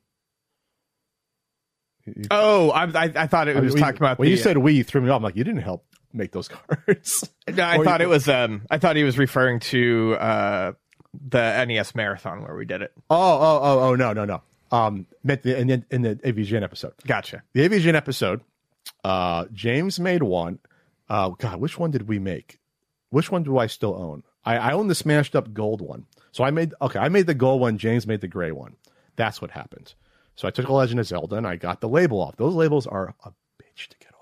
Oh, I, I, I thought it was When- talking about when the, you said we, you threw me off. I'm like, you didn't help make those cards. No, I Or thought you- it was. Um, I thought he was referring to uh, the NES marathon where we did it. Oh, oh, oh, oh, no, no, no. Um, meant the, in, the, in the AVGN episode. Gotcha. The AVGN episode, uh, James made one. Uh, God, which one did we make? Which one do I still own? I, I own the smashed up gold one. So I made, okay, I made the gold one. James made the gray one. That's what happened. So I took a Legend of Zelda and I got the label off. Those labels are a bitch to get off.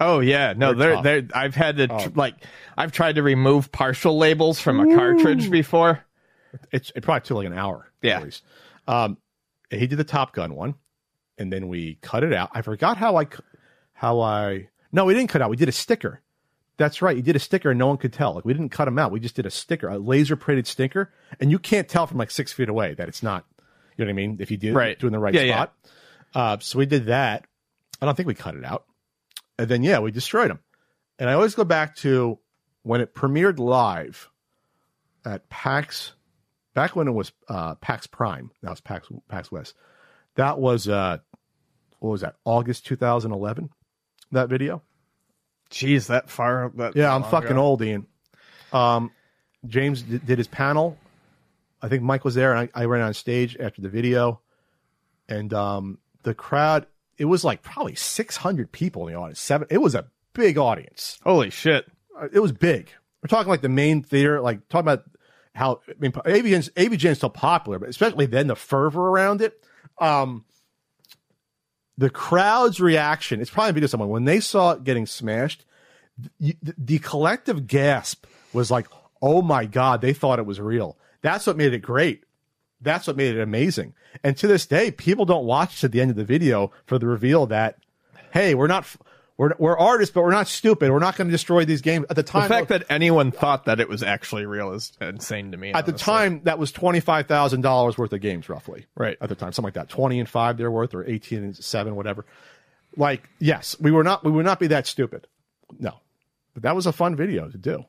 Oh yeah, no, They're they're I've had to tr- Oh. like, I've tried to remove partial labels from a cartridge before. It's it probably took like an hour. Yeah. At least. Um, he did the Top Gun one, and then we cut it out. I forgot how I, cu- how I. No, we didn't cut out. We did a sticker. That's right. You did a sticker, and no one could tell. Like we didn't cut them out. We just did a sticker, a laser printed sticker, and you can't tell from like six feet away that it's not. You know what I mean? If you do Right. doing the right Yeah, yeah. spot. Uh, so we did that. I don't think we cut it out. And then yeah, we destroyed them. And I always go back to when it premiered live at PAX back when it was uh, PAX Prime. That was PAX PAX West. That was uh, what was that? August 2011. That video. Jeez, that far. That Yeah, I'm fucking ago. old, Ian. Um, James did, did his panel. I think Mike was there, and I, I ran on stage after the video, and um, the crowd. It was like probably 600 people in the audience. Seven. It was a big audience. Holy shit! Uh, It was big. We're talking like the main theater, like talking about how I mean, AVGN's AVGN's still popular, but especially then the fervor around it. Um, the crowd's reaction, it's probably video someone when they saw it getting smashed, the, the collective gasp was like, "Oh my god!" They thought it was real. That's what made it great. That's what made it amazing. And to this day, people don't watch to the end of the video for the reveal that, hey, we're not. We're, we're artists, but we're not stupid. We're not going to destroy these games. At the time, The fact that anyone thought that it was actually real is insane to me. at the time that was twenty five thousand dollars worth of games, roughly. Right. at the time, something like that. Twenty and five they're worth, or eighteen and seven, whatever. Like, yes, we were not. We would not be that stupid. No, but that was a fun video to do.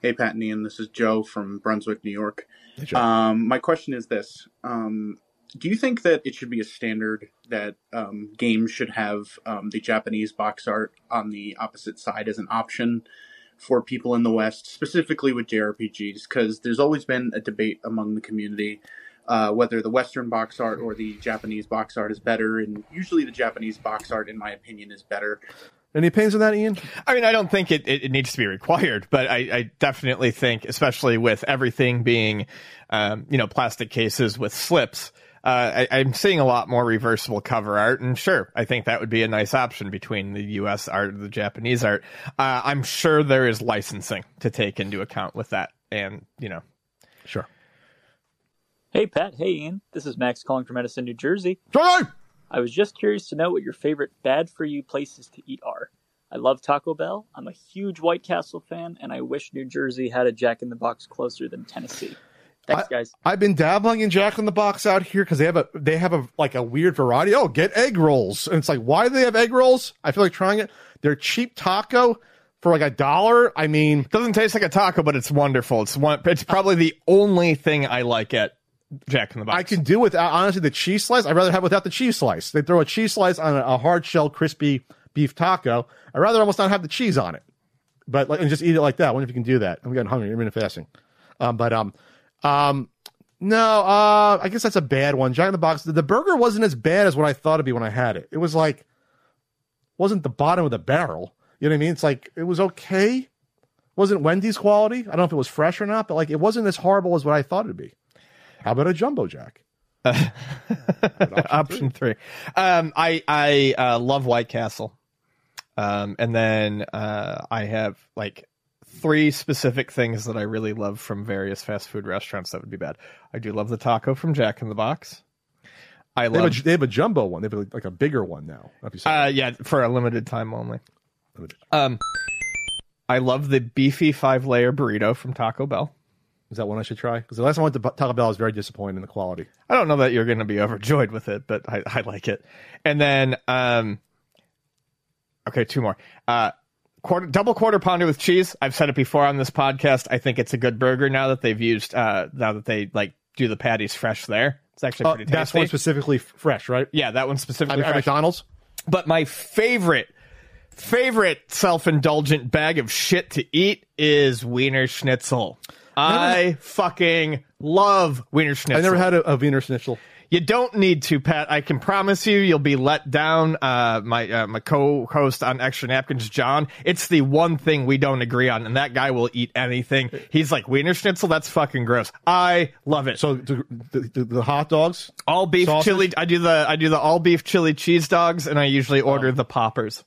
Hey, Pat and Ian, this is Joe from Brunswick, New York. Hey, Um, my question is this um, Do you think that it should be a standard that um, games should have um, the Japanese box art on the opposite side as an option for people in the West, specifically with JRPGs? Because there's always been a debate among the community. Uh, whether the Western box art or the Japanese box art is better, and usually the Japanese box art, in my opinion, is better. Any opinions on that, Ian? I mean, I don't think it, it, it needs to be required, but I, I definitely think, especially with everything being, um, you know, plastic cases with slips, uh, I, I'm seeing a lot more reversible cover art. And sure, I think that would be a nice option between the U.S. art and the Japanese art. Uh, I'm sure there is licensing to take into account with that. And, you know, Sure. Hey, Pat. Hey, Ian. This is Max calling from Edison, New Jersey. Joy! I was just curious to know what your favorite bad for you places to eat are. I love Taco Bell. I'm a huge White Castle fan, and I wish New Jersey had a Jack in the Box closer than Tennessee. Thanks, guys. I've been dabbling in Jack in the Box out here because they have a they have a like a weird variety. Oh, get egg rolls, and it's like why do they have egg rolls? I feel like trying it. They're cheap taco for like a dollar. I mean, doesn't taste like a taco, but it's wonderful. It's one. It's probably the only thing I like at Jack in the Box. I can do without honestly the cheese slice. I'd rather have without the cheese slice. They throw a cheese slice on a, a hard shell crispy beef taco. I'd rather almost not have the cheese on it, but like and just eat it like that. I wonder if you can do that. I'm getting hungry. I'm in a fasting. Um, but um, um, no. Uh, I guess that's a bad one. Jack in the Box. The, the burger wasn't as bad as what I thought it'd be when I had it. It was like wasn't the bottom of the barrel. You know what I mean? It's like it was okay. Wasn't Wendy's quality? I don't know if it was fresh or not, but like it wasn't as horrible as what I thought it'd be. How about a jumbo jack? option three. Um, I I uh, love White Castle, um, and then uh, I have like three specific things that I really love from various fast food restaurants that would be bad. I do love the taco from Jack in the Box. I They have, love a, they have a jumbo one. They have like a bigger one now. Have uh yeah, for a limited time only. Um I love the beefy five layer burrito from Taco Bell. Is that one I should try? Because the last time I went to Taco Bell, I was very disappointed in the quality. I don't know that you're going to be overjoyed with it, but I, I like it. And then, um, okay, two more. Uh, quarter double quarter pounder with cheese. I've said it before on this podcast. I think it's a good burger now that they've used uh, now that they like do the patties fresh there. It's actually Uh, pretty that's one specifically f- fresh, right? yeah, that one specifically At, at. McDonald's. But my favorite, favorite self-indulgent bag of shit to eat is Wiener Schnitzel. I fucking love Wiener Schnitzel. I never had a, a Wiener Schnitzel. You don't need to, Pat. I can promise you, you'll be let down. Uh, my uh, my co-host on Extra Napkins, John. It's the one thing we don't agree on, and that guy will eat anything. He's like Wiener Schnitzel. That's fucking gross. I love it. So the, the, the, hot dogs, all beef sausage? chili. I do the I do the all beef chili cheese dogs, and I usually order the poppers.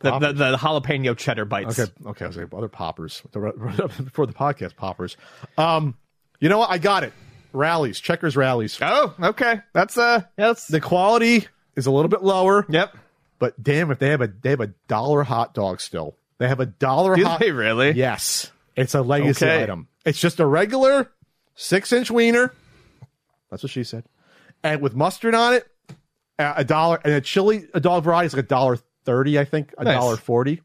The, the, the jalapeno cheddar bites. Okay, okay. I was like other poppers before the podcast poppers. Um, you know what? I got it. Rallies, checkers, rallies. Oh, okay. That's uh, that's the quality is a little bit lower. Yep. But damn, if they have a they have a dollar hot dog still. They have a dollar. Do hot, they really? Yes, it's a legacy Okay. item. It's just a regular six inch wiener. That's what she said, and with mustard on it, a a dollar and a chili a dog variety is like a dollar thirty, I think, a Nice. dollar forty.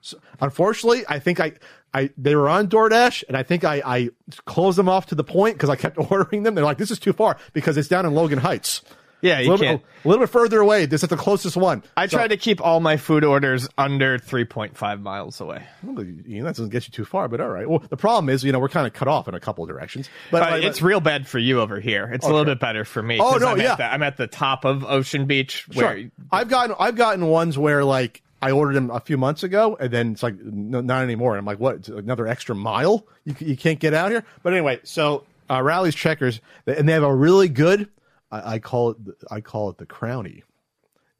So, unfortunately, I think I, I they were on DoorDash, and I think I, I closed them off to the point because I kept ordering them. They're like, "This is too far" because it's down in Logan Heights. Yeah, a you little, can't. Bit, a little bit further away. This is the closest one. I So- try to keep all my food orders under 3.5 miles away. Well, you know, that doesn't get you too far, but all right. Well, the problem is, you know, we're kind of cut off in a couple of directions. But But it's real bad for you over here. It's a little bit better for me. Oh, no, I'm yeah. At the, I'm at the top of Ocean Beach. Where Sure. I've gotten I've gotten ones where like I ordered them a few months ago, and then it's like no, not anymore. And I'm like, what? It's another extra mile? You you can't get out here. But anyway, so uh, Rally's Checkers, and they have a really good. I, I call it the- I call it the crownie.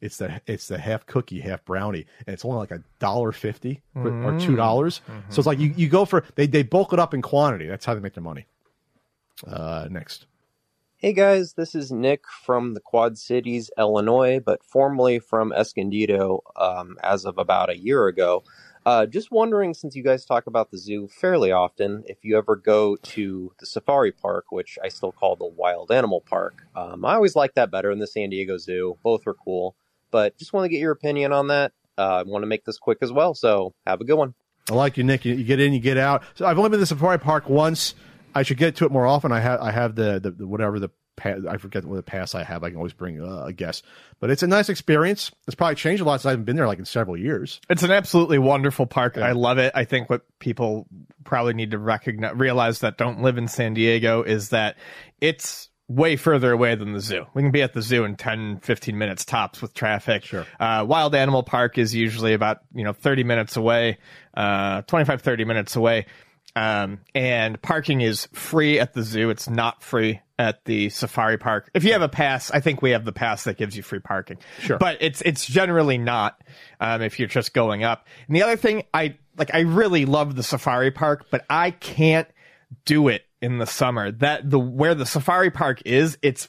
It's the it's the half cookie, half brownie, and it's only like a dollar fifty or Mm. two dollars. Mm-hmm. So it's like you, you go for they they bulk it up in quantity. That's how they make their money. Uh, next. Hey guys, this is Nick from the Quad Cities, Illinois, but formerly from Escondido um, as of about a year ago. Uh, just wondering, since you guys talk about the zoo fairly often, if you ever go to the safari park, which I still call the wild animal park. Um, I always like that better than the San Diego Zoo. Both were cool, but just want to get your opinion on that. Uh, I want to make this quick as well, so have a good one. I like you, Nick. You, you get in, you get out. So I've only been to the safari park once. I should get to it more often. I have I have the, the, the whatever the I forget what the pass I have. I can always bring uh, a guest, but it's a nice experience. It's probably changed a lot since I haven't been there like in several years. It's an absolutely wonderful park. I love it. I think what people probably need to recognize, realize that don't live in San Diego is that it's way further away than the zoo. We can be at the zoo in 10, 15 minutes tops with traffic. Sure. Uh, Wild Animal Park is usually about, you know, 30 minutes away, uh, 25, 30 minutes away. Um, and parking is free at the zoo. It's not free at the safari park. If you have a pass, I think we have the pass that gives you free parking. Sure. But it's it's generally not um, if you're just going up. And the other thing, I like, I really love the safari park, but I can't do it in the summer. That the where the safari park is, it's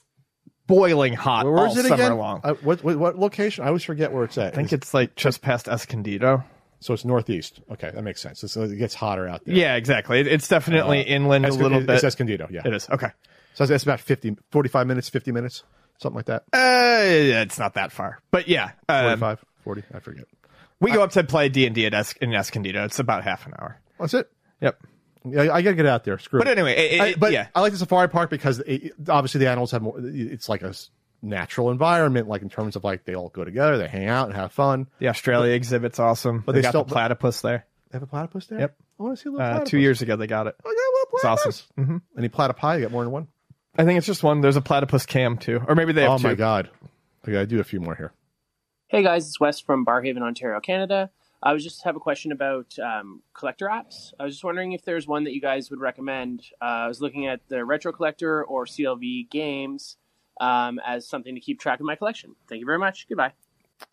boiling hot Where is all it summer again? long. Uh, what, what what location? I always forget where it's at. I think it's like just past Escondido. so it's northeast. Okay, that makes sense. So it gets hotter out there. Yeah, exactly. It, it's definitely Uh, inland a Esco- little it's. Escondido. Yeah, It is okay. So it's about 50, 45 minutes, fifty minutes, something like that. Uh, it's not that far, but yeah, um, 45, 40, I forget. we go up to play D and D at es- in Escondido. It's about half an hour. That's it. Yep. Yeah, I gotta get out there. Screw But it. anyway, it- it- I, but yeah. I like the safari park because it, obviously the animals have more. It's like a s- natural environment, like in terms of like they all go together, they hang out and have fun. The Australia exhibit's awesome. But they, they got still- the platypus there. They have a platypus there. Yep. I want to see a little Uh, platypus. two years ago, they got it. Oh, yeah, It's well, awesome. platypus. hmm Any platypi? You got more than one? I think it's just one. There's a platypus cam too, or maybe they have oh two. my god! I gotta do a few more here. Hey guys, it's Wes from Barrhaven, Ontario, Canada. I was just have a question about um, collector apps. I was just wondering if there's one that you guys would recommend. Uh, I was looking at the Retro Collector or CLZ Games um, as something to keep track of my collection. Thank you very much. Goodbye.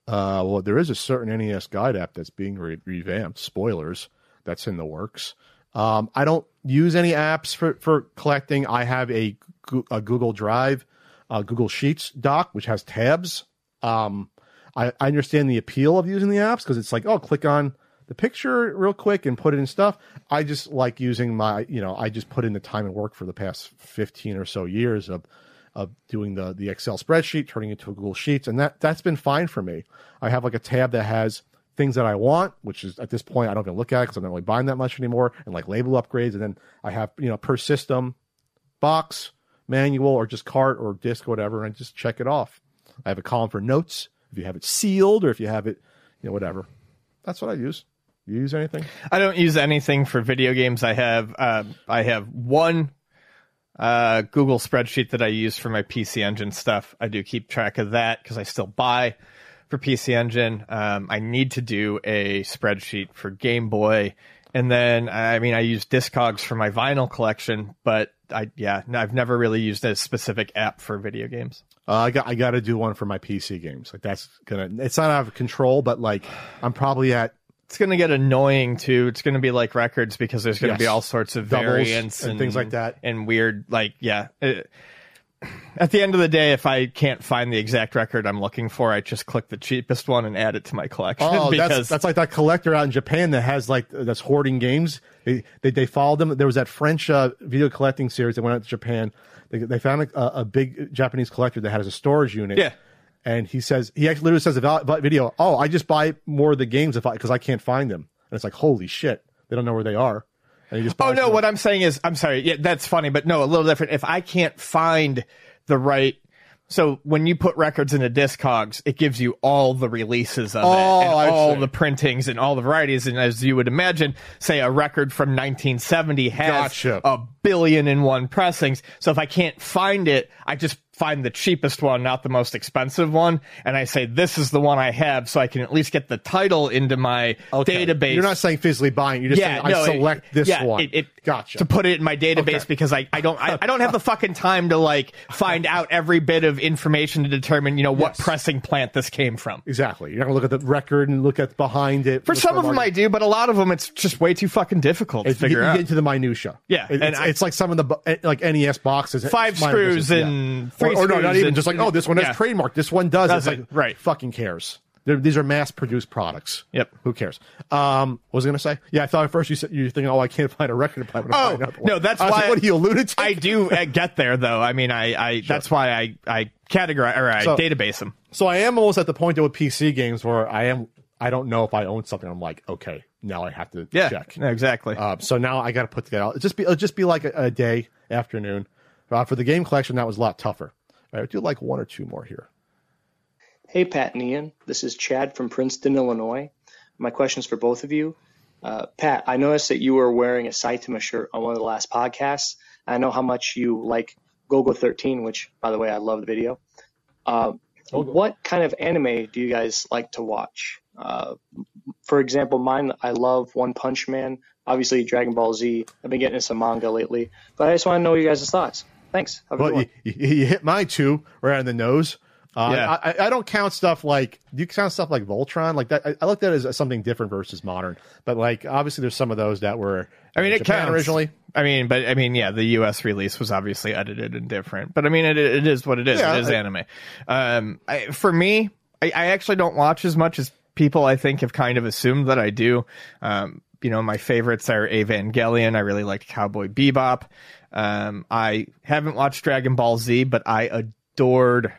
Uh, well, there is a certain NES guide app that's being re- revamped. Spoilers. that's in the works. Um, I don't use any apps for, for collecting. I have a, Gu- a Google Drive, uh, Google Sheets doc, which has tabs. Um, I, I understand the appeal of using the apps because it's like, oh, click on the picture real quick and put it in stuff. I just like using my, you know, I just put in the time and work for the past 15 or so years of, of doing the, the Excel spreadsheet, turning it to a Google Sheets. And that, that's been fine for me. I have like a tab that has things that I want, which is at this point, I don't even look at because I'm not really buying that much anymore and like label upgrades. And then I have, you know, per system box, manual, or just cart or disc, or whatever, and I just check it off. I have a column for notes if you have it sealed or if you have it, you know, whatever. That's what I use. You use anything? I don't use anything for video games. I have uh, I have one uh, Google spreadsheet that I use for my PC Engine stuff. I do keep track of that because I still buy for PC Engine. Um, I need to do a spreadsheet for Game Boy, and then I mean I use Discogs for my vinyl collection. But I yeah, no, I've never really used a specific app for video games. Uh, I got I got to do one for my PC games. Like that's gonna. It's not out of control, but like I'm probably at It's to get annoying too. It's to be like records because there's to Yes. be all sorts of Doubles variants and things like that. and weird like yeah. It- at the end of the day, if I can't find the exact record I'm looking for, I just click the cheapest one and add it to my collection. Oh, because that's that's like that collector out in Japan that has like that's hoarding games. They they, they followed them. There was that French uh, video collecting series that went out to Japan. They, they found a, a big Japanese collector that has a storage unit. Yeah. And he says he actually literally says about video. Oh, I just buy more of the games if I because I can't find them. And it's like holy shit, they don't know where they are. And he just Oh no, what I'm saying is I'm sorry. Yeah, that's funny, but no, a little different. If I can't find the right so when you put records into Discogs, it gives you all the releases of Oh, it and all the printings and all the varieties. And as you would imagine, say a record from 1970 has Gotcha. a billion and one pressings. So if I can't find it, I just find the cheapest one, not the most expensive one, and I say this is the one I have, so I can at least get the title into my database. You're not saying physically buying. You're just saying I no, it- select this yeah, one. It, it, Gotcha. To put it in my database because I, I don't I, I don't have the fucking time to like find out every bit of information to determine you know what pressing plant this came from. Exactly. You're not gonna look at the record and look at behind it. For some of them I do, but a lot of them it's just way too fucking difficult It's, to figure you, you out. get into the minutia. Yeah, It- and it's, I- it's like some of the eh, like NES boxes. Five screws and yeah. Or, or no, not even and- just like oh, this one has yeah. trademark. This one does. It's like right. Fucking cares. They're, these are mass-produced products. Yep. Who cares? Um, what was I going to say? Yeah, I thought at first you said you're thinking, oh, I can't find a record to play. but I'm Oh no, that's why. like, what you alluded to? I do uh, get there though. I mean, I, I that's why I I categorize or I So- database them. So I am almost at the point with PC games where I am. I don't know if I own something. I'm like, okay, now I have to Yeah, check. no, exactly. Uh, so now I got to put together. It'll just be it'll just be like a, a day afternoon. Uh, for the game collection, that was a lot tougher. All right, I do like one or two more here. Hey, Pat and Ian. This is Chad from Princeton, Illinois. My question's for both of you. Uh, Pat, I noticed that you were wearing a Saitama shirt on one of the last podcasts. I know how much you like Golgo 13, which, by the way, I love the video. Uh, what kind of anime do you guys like to watch? Uh, for example, mine, I love One Punch Man, obviously Dragon Ball Z. I've been getting into some manga lately, but I just want to know your guys' thoughts. Thanks. Have a good Well, one. you, you, you hit my two right on the nose. Uh, Yeah. I, I- I don't count stuff like you count stuff like Voltron like that. I, I looked at it as something different versus modern, but like obviously there's some of those that were. I mean, it Japan counts originally. I mean, but I mean, yeah, the U.S. release was obviously edited and different. But I mean, it, it is what it is. Yeah, it is I- anime. Um, I, for me, I, I actually don't watch as much as people I think have kind of assumed that I do. Um, you know, my favorites are Evangelion. I really liked Cowboy Bebop. Um, I haven't watched Dragon Ball Z, but I adored,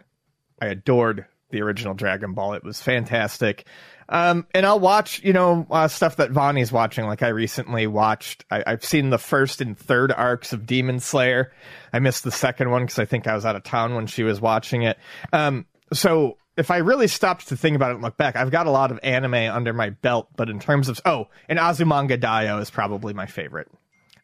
I adored the original Dragon Ball. It was fantastic. Um, and I'll watch, you know, uh, stuff that Vonnie's watching. Like I recently watched, I, I've seen the first and third arcs of Demon Slayer. I missed the second one because I think I was out of town when she was watching it. Um, so if I really stopped to think about it and look back, I've got a lot of anime under my belt. But in terms of, oh, and Azumanga Daioh is probably my favorite.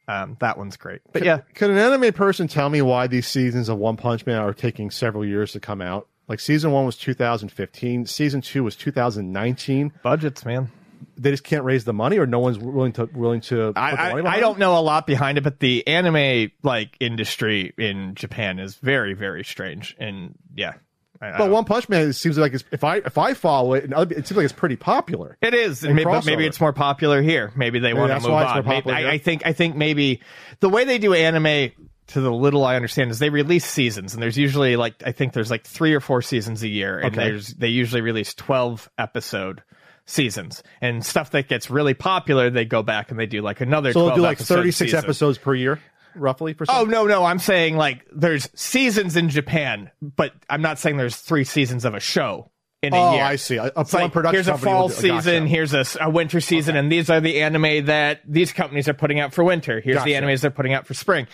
Um, that one's great. But yeah, Could an anime person tell me why these seasons of One Punch Man are taking several years to come out? Like season one was 2015, season two was 2019. budgets, man. They just can't raise the money, or no one's willing to willing to. Put I, I, I don't know a lot behind it, but the anime like industry in Japan is very, very strange. And yeah, I But don't- One Punch Man seems like it's, if I if I follow it, and other, it seems like it's pretty popular. It is, maybe, but maybe it's more popular here. Maybe they Maybe want to move on. more Maybe- I. I think I think maybe the way they do anime, to the little I understand, is they release seasons, and there's usually like I think there's like three or four seasons a year, and Okay. there's they usually release twelve episode seasons and stuff that gets really popular. They go back and they do like another. So they'll do like 36 season. episodes per year, roughly. For Oh no, no, I'm saying like there's seasons in Japan, but I'm not saying there's three seasons of a show in a Oh, year. I see. A- a like, production here's a fall will do- gotcha. season, here's a, winter season, and these are the anime that these companies are putting out for winter. Here's the Gotcha. animes they're putting out for spring,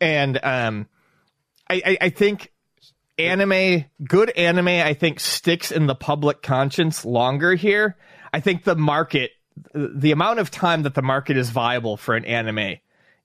and um, I, I, I think anime, good anime, I think sticks in the public conscience longer here. I think the market, the amount of time that the market is viable for an anime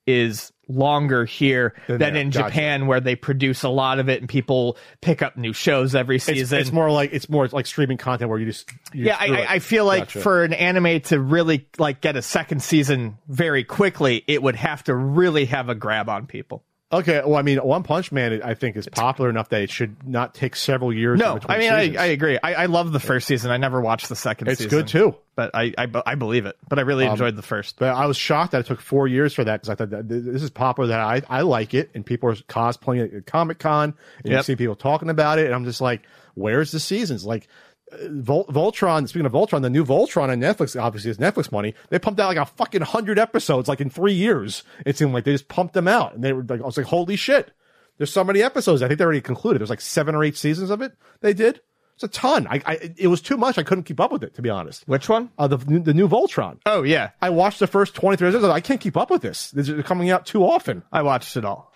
is longer here Than than in Gotcha. Japan, where they produce a lot of it and people pick up new shows every season. it's more like it's more like streaming content where you just you yeah, I. I I feel like Gotcha. for an anime to really like get a second season very quickly, it would have to really have a grab on people. Okay, well, I mean, One Punch Man, I think, is popular enough that it should not take several years. No, I mean, I. I agree. I, I love the first season. I never watched the second It's season. good too. But I, I, I believe it. But I really Um, enjoyed the first. But I was shocked that it took four years for that because I thought that this is popular. That I, I like it, and people are cosplaying at Comic Con, and you see people talking about it, and I'm just like, where's the seasons? Like, Vol- Voltron. Speaking of Voltron, the new Voltron on Netflix obviously is Netflix money. They pumped out like a fucking hundred episodes, like in three years. It seemed like they just pumped them out, and they were like, I was like, holy shit! There's so many episodes. I think they already concluded. There's like seven or eight seasons of it. They did. It's a ton. I, I it was too much. I couldn't keep up with it, to be honest. Which one? Uh, the the new Voltron. Oh yeah, I watched the first 23 episodes. I can't keep up with this. This is coming out too often. I watched it all.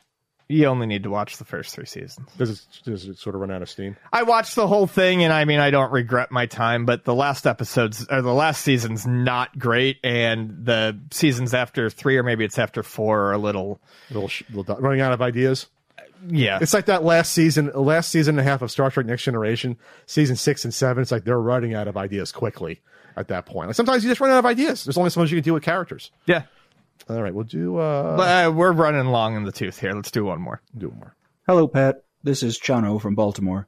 You only need to watch the first three seasons. Does it, does it sort of run out of steam? I watched the whole thing, and I mean, I don't regret my time. But the last episodes, or the last season's not great, and the seasons after three, or maybe it's after four, are a little, little, sh- little running out of ideas. Uh, yeah, It's like that last season, last season and a half of Star Trek Next Generation, season six and seven. It's like they're running out of ideas quickly at that point. Like sometimes you just run out of ideas. There's only so much you can do with characters. Yeah. All right, we'll do. uh But uh, we're running long in the tooth here. Let's do one more. Do one more. Hello, Pat. This is Chano from Baltimore.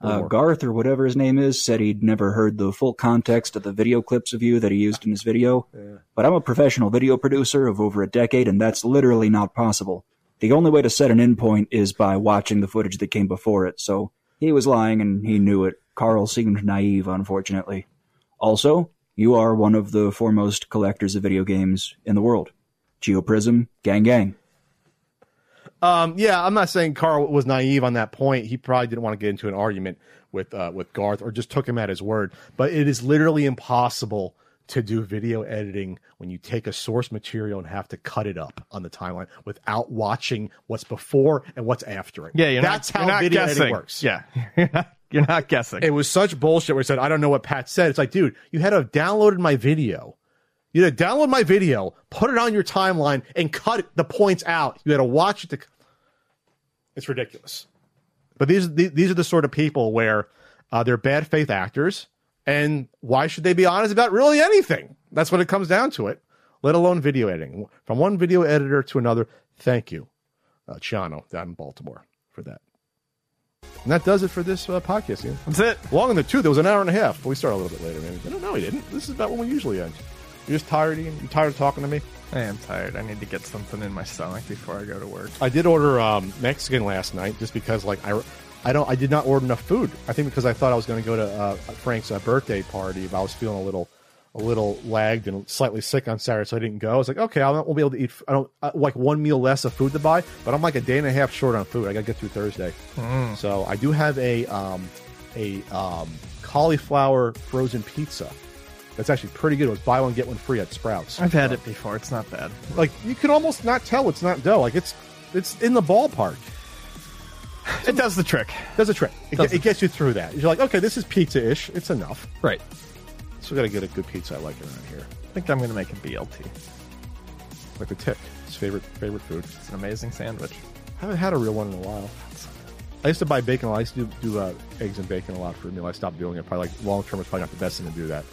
Uh, Baltimore. Garth, or whatever his name is, said he'd never heard the full context of the video clips of you that he used in his video. But I'm a professional video producer of over a decade, and that's literally not possible. The only way to set an endpoint is by watching the footage that came before it, so he was lying and he knew it. Carl seemed naive, unfortunately. Also, you are one of the foremost collectors of video games in the world. Geoprism, gang gang. Um, yeah, I'm not saying Carl was naive on that point. He probably didn't want to get into an argument with uh, with Garth or just took him at his word. But it is literally impossible to do video editing when you take a source material and have to cut it up on the timeline without watching what's before and what's after it. Yeah, you're that's not, how you're not video guessing. editing works. Yeah, you're not, guessing. It was such bullshit where it said, I don't know what Pat said. It's like, dude, you had to have downloaded my video. You had to download my video, put it on your timeline, and cut the points out. You had to watch it to. It's ridiculous. But these these are the sort of people where uh, they're bad faith actors, and why should they be honest about really anything? That's what it comes down to it. Let alone video editing. From one video editor to another. Thank you, uh, Chiano, down in Baltimore, for that. And that does it for this uh, podcast. Ian. That's it. Long in the tooth. It was an hour and a half. We started a little bit later. Maybe. I don't. We didn't. This is about when we usually end. You're just tired, Ian? You tired of talking to me? I am tired. I need to get something in my stomach before I go to work. I did order um, Mexican last night just because, like, I, I don't, I did not order enough food. I think because I thought I was going to go to uh, Frank's uh, birthday party, but I was feeling a little, a little lagged and slightly sick on Saturday, so I didn't go. I was like, okay, I won't be able to eat. I don't uh, like one meal less of food to buy, but I'm like a day and a half short on food. I got to get through Thursday, Mm. so I do have a, um, a um, cauliflower frozen pizza. That's actually pretty good. It was buy one get one free at Sprouts. I've had it before. It's not bad. Like you can almost not tell it's not dough. Like it's it's in the ballpark. It does the trick. Does the trick. It, Does it gets you through that. You're like, okay, this is pizza ish. It's enough. Right. So we got to get a good pizza. I like around here. I think I'm going to make a BLT. Like the tick. His favorite favorite food. It's an amazing sandwich. I haven't had a real one in a while. I used to buy bacon. a lot. I used to do, do uh, eggs and bacon a lot for a meal. I stopped doing it. Probably like long term was probably not the best thing to do that.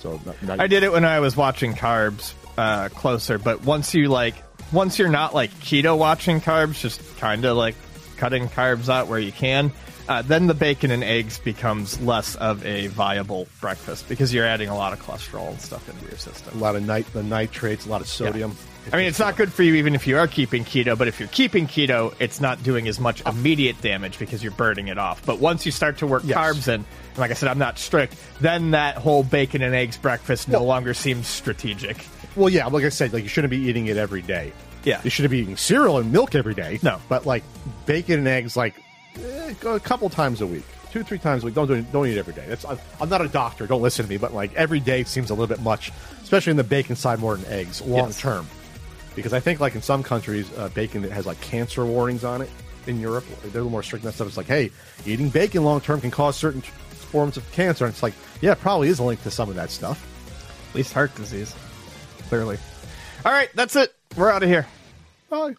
So not, not, I did it when I was watching carbs uh, closer, but once you like, once you're not like keto watching carbs, just kind of like cutting carbs out where you can. uh, then the bacon and eggs becomes less of a viable breakfast because you're adding a lot of cholesterol and stuff into your system. A lot of nit- the nitrates, a lot of sodium. I mean, it's not good for you even if you are keeping keto, but if you're keeping keto, it's not doing as much immediate damage because you're burning it off. But once you start to work Yes. carbs in, and like I said, I'm not strict, then that whole bacon and eggs breakfast no longer seems strategic. Well, yeah, like I said, like you shouldn't be eating it every day. Yeah. you shouldn't be eating cereal and milk every day. No. but like bacon and eggs, like eh, a couple times a week, two three times a week. Don't do it, don't eat it every day. That's I'm, I'm not a doctor. Don't listen to me. But like every day seems a little bit much, especially in the bacon side more than eggs long Yes. term. Because I think like in some countries, uh, bacon that has like cancer warnings on it. In Europe, they're a little more strict on that stuff. It's like, hey, eating bacon long term can cause certain forms of cancer. And it's like, yeah, it probably is linked to some of that stuff. At least heart disease, clearly. All right, that's it. We're out of here. Bye.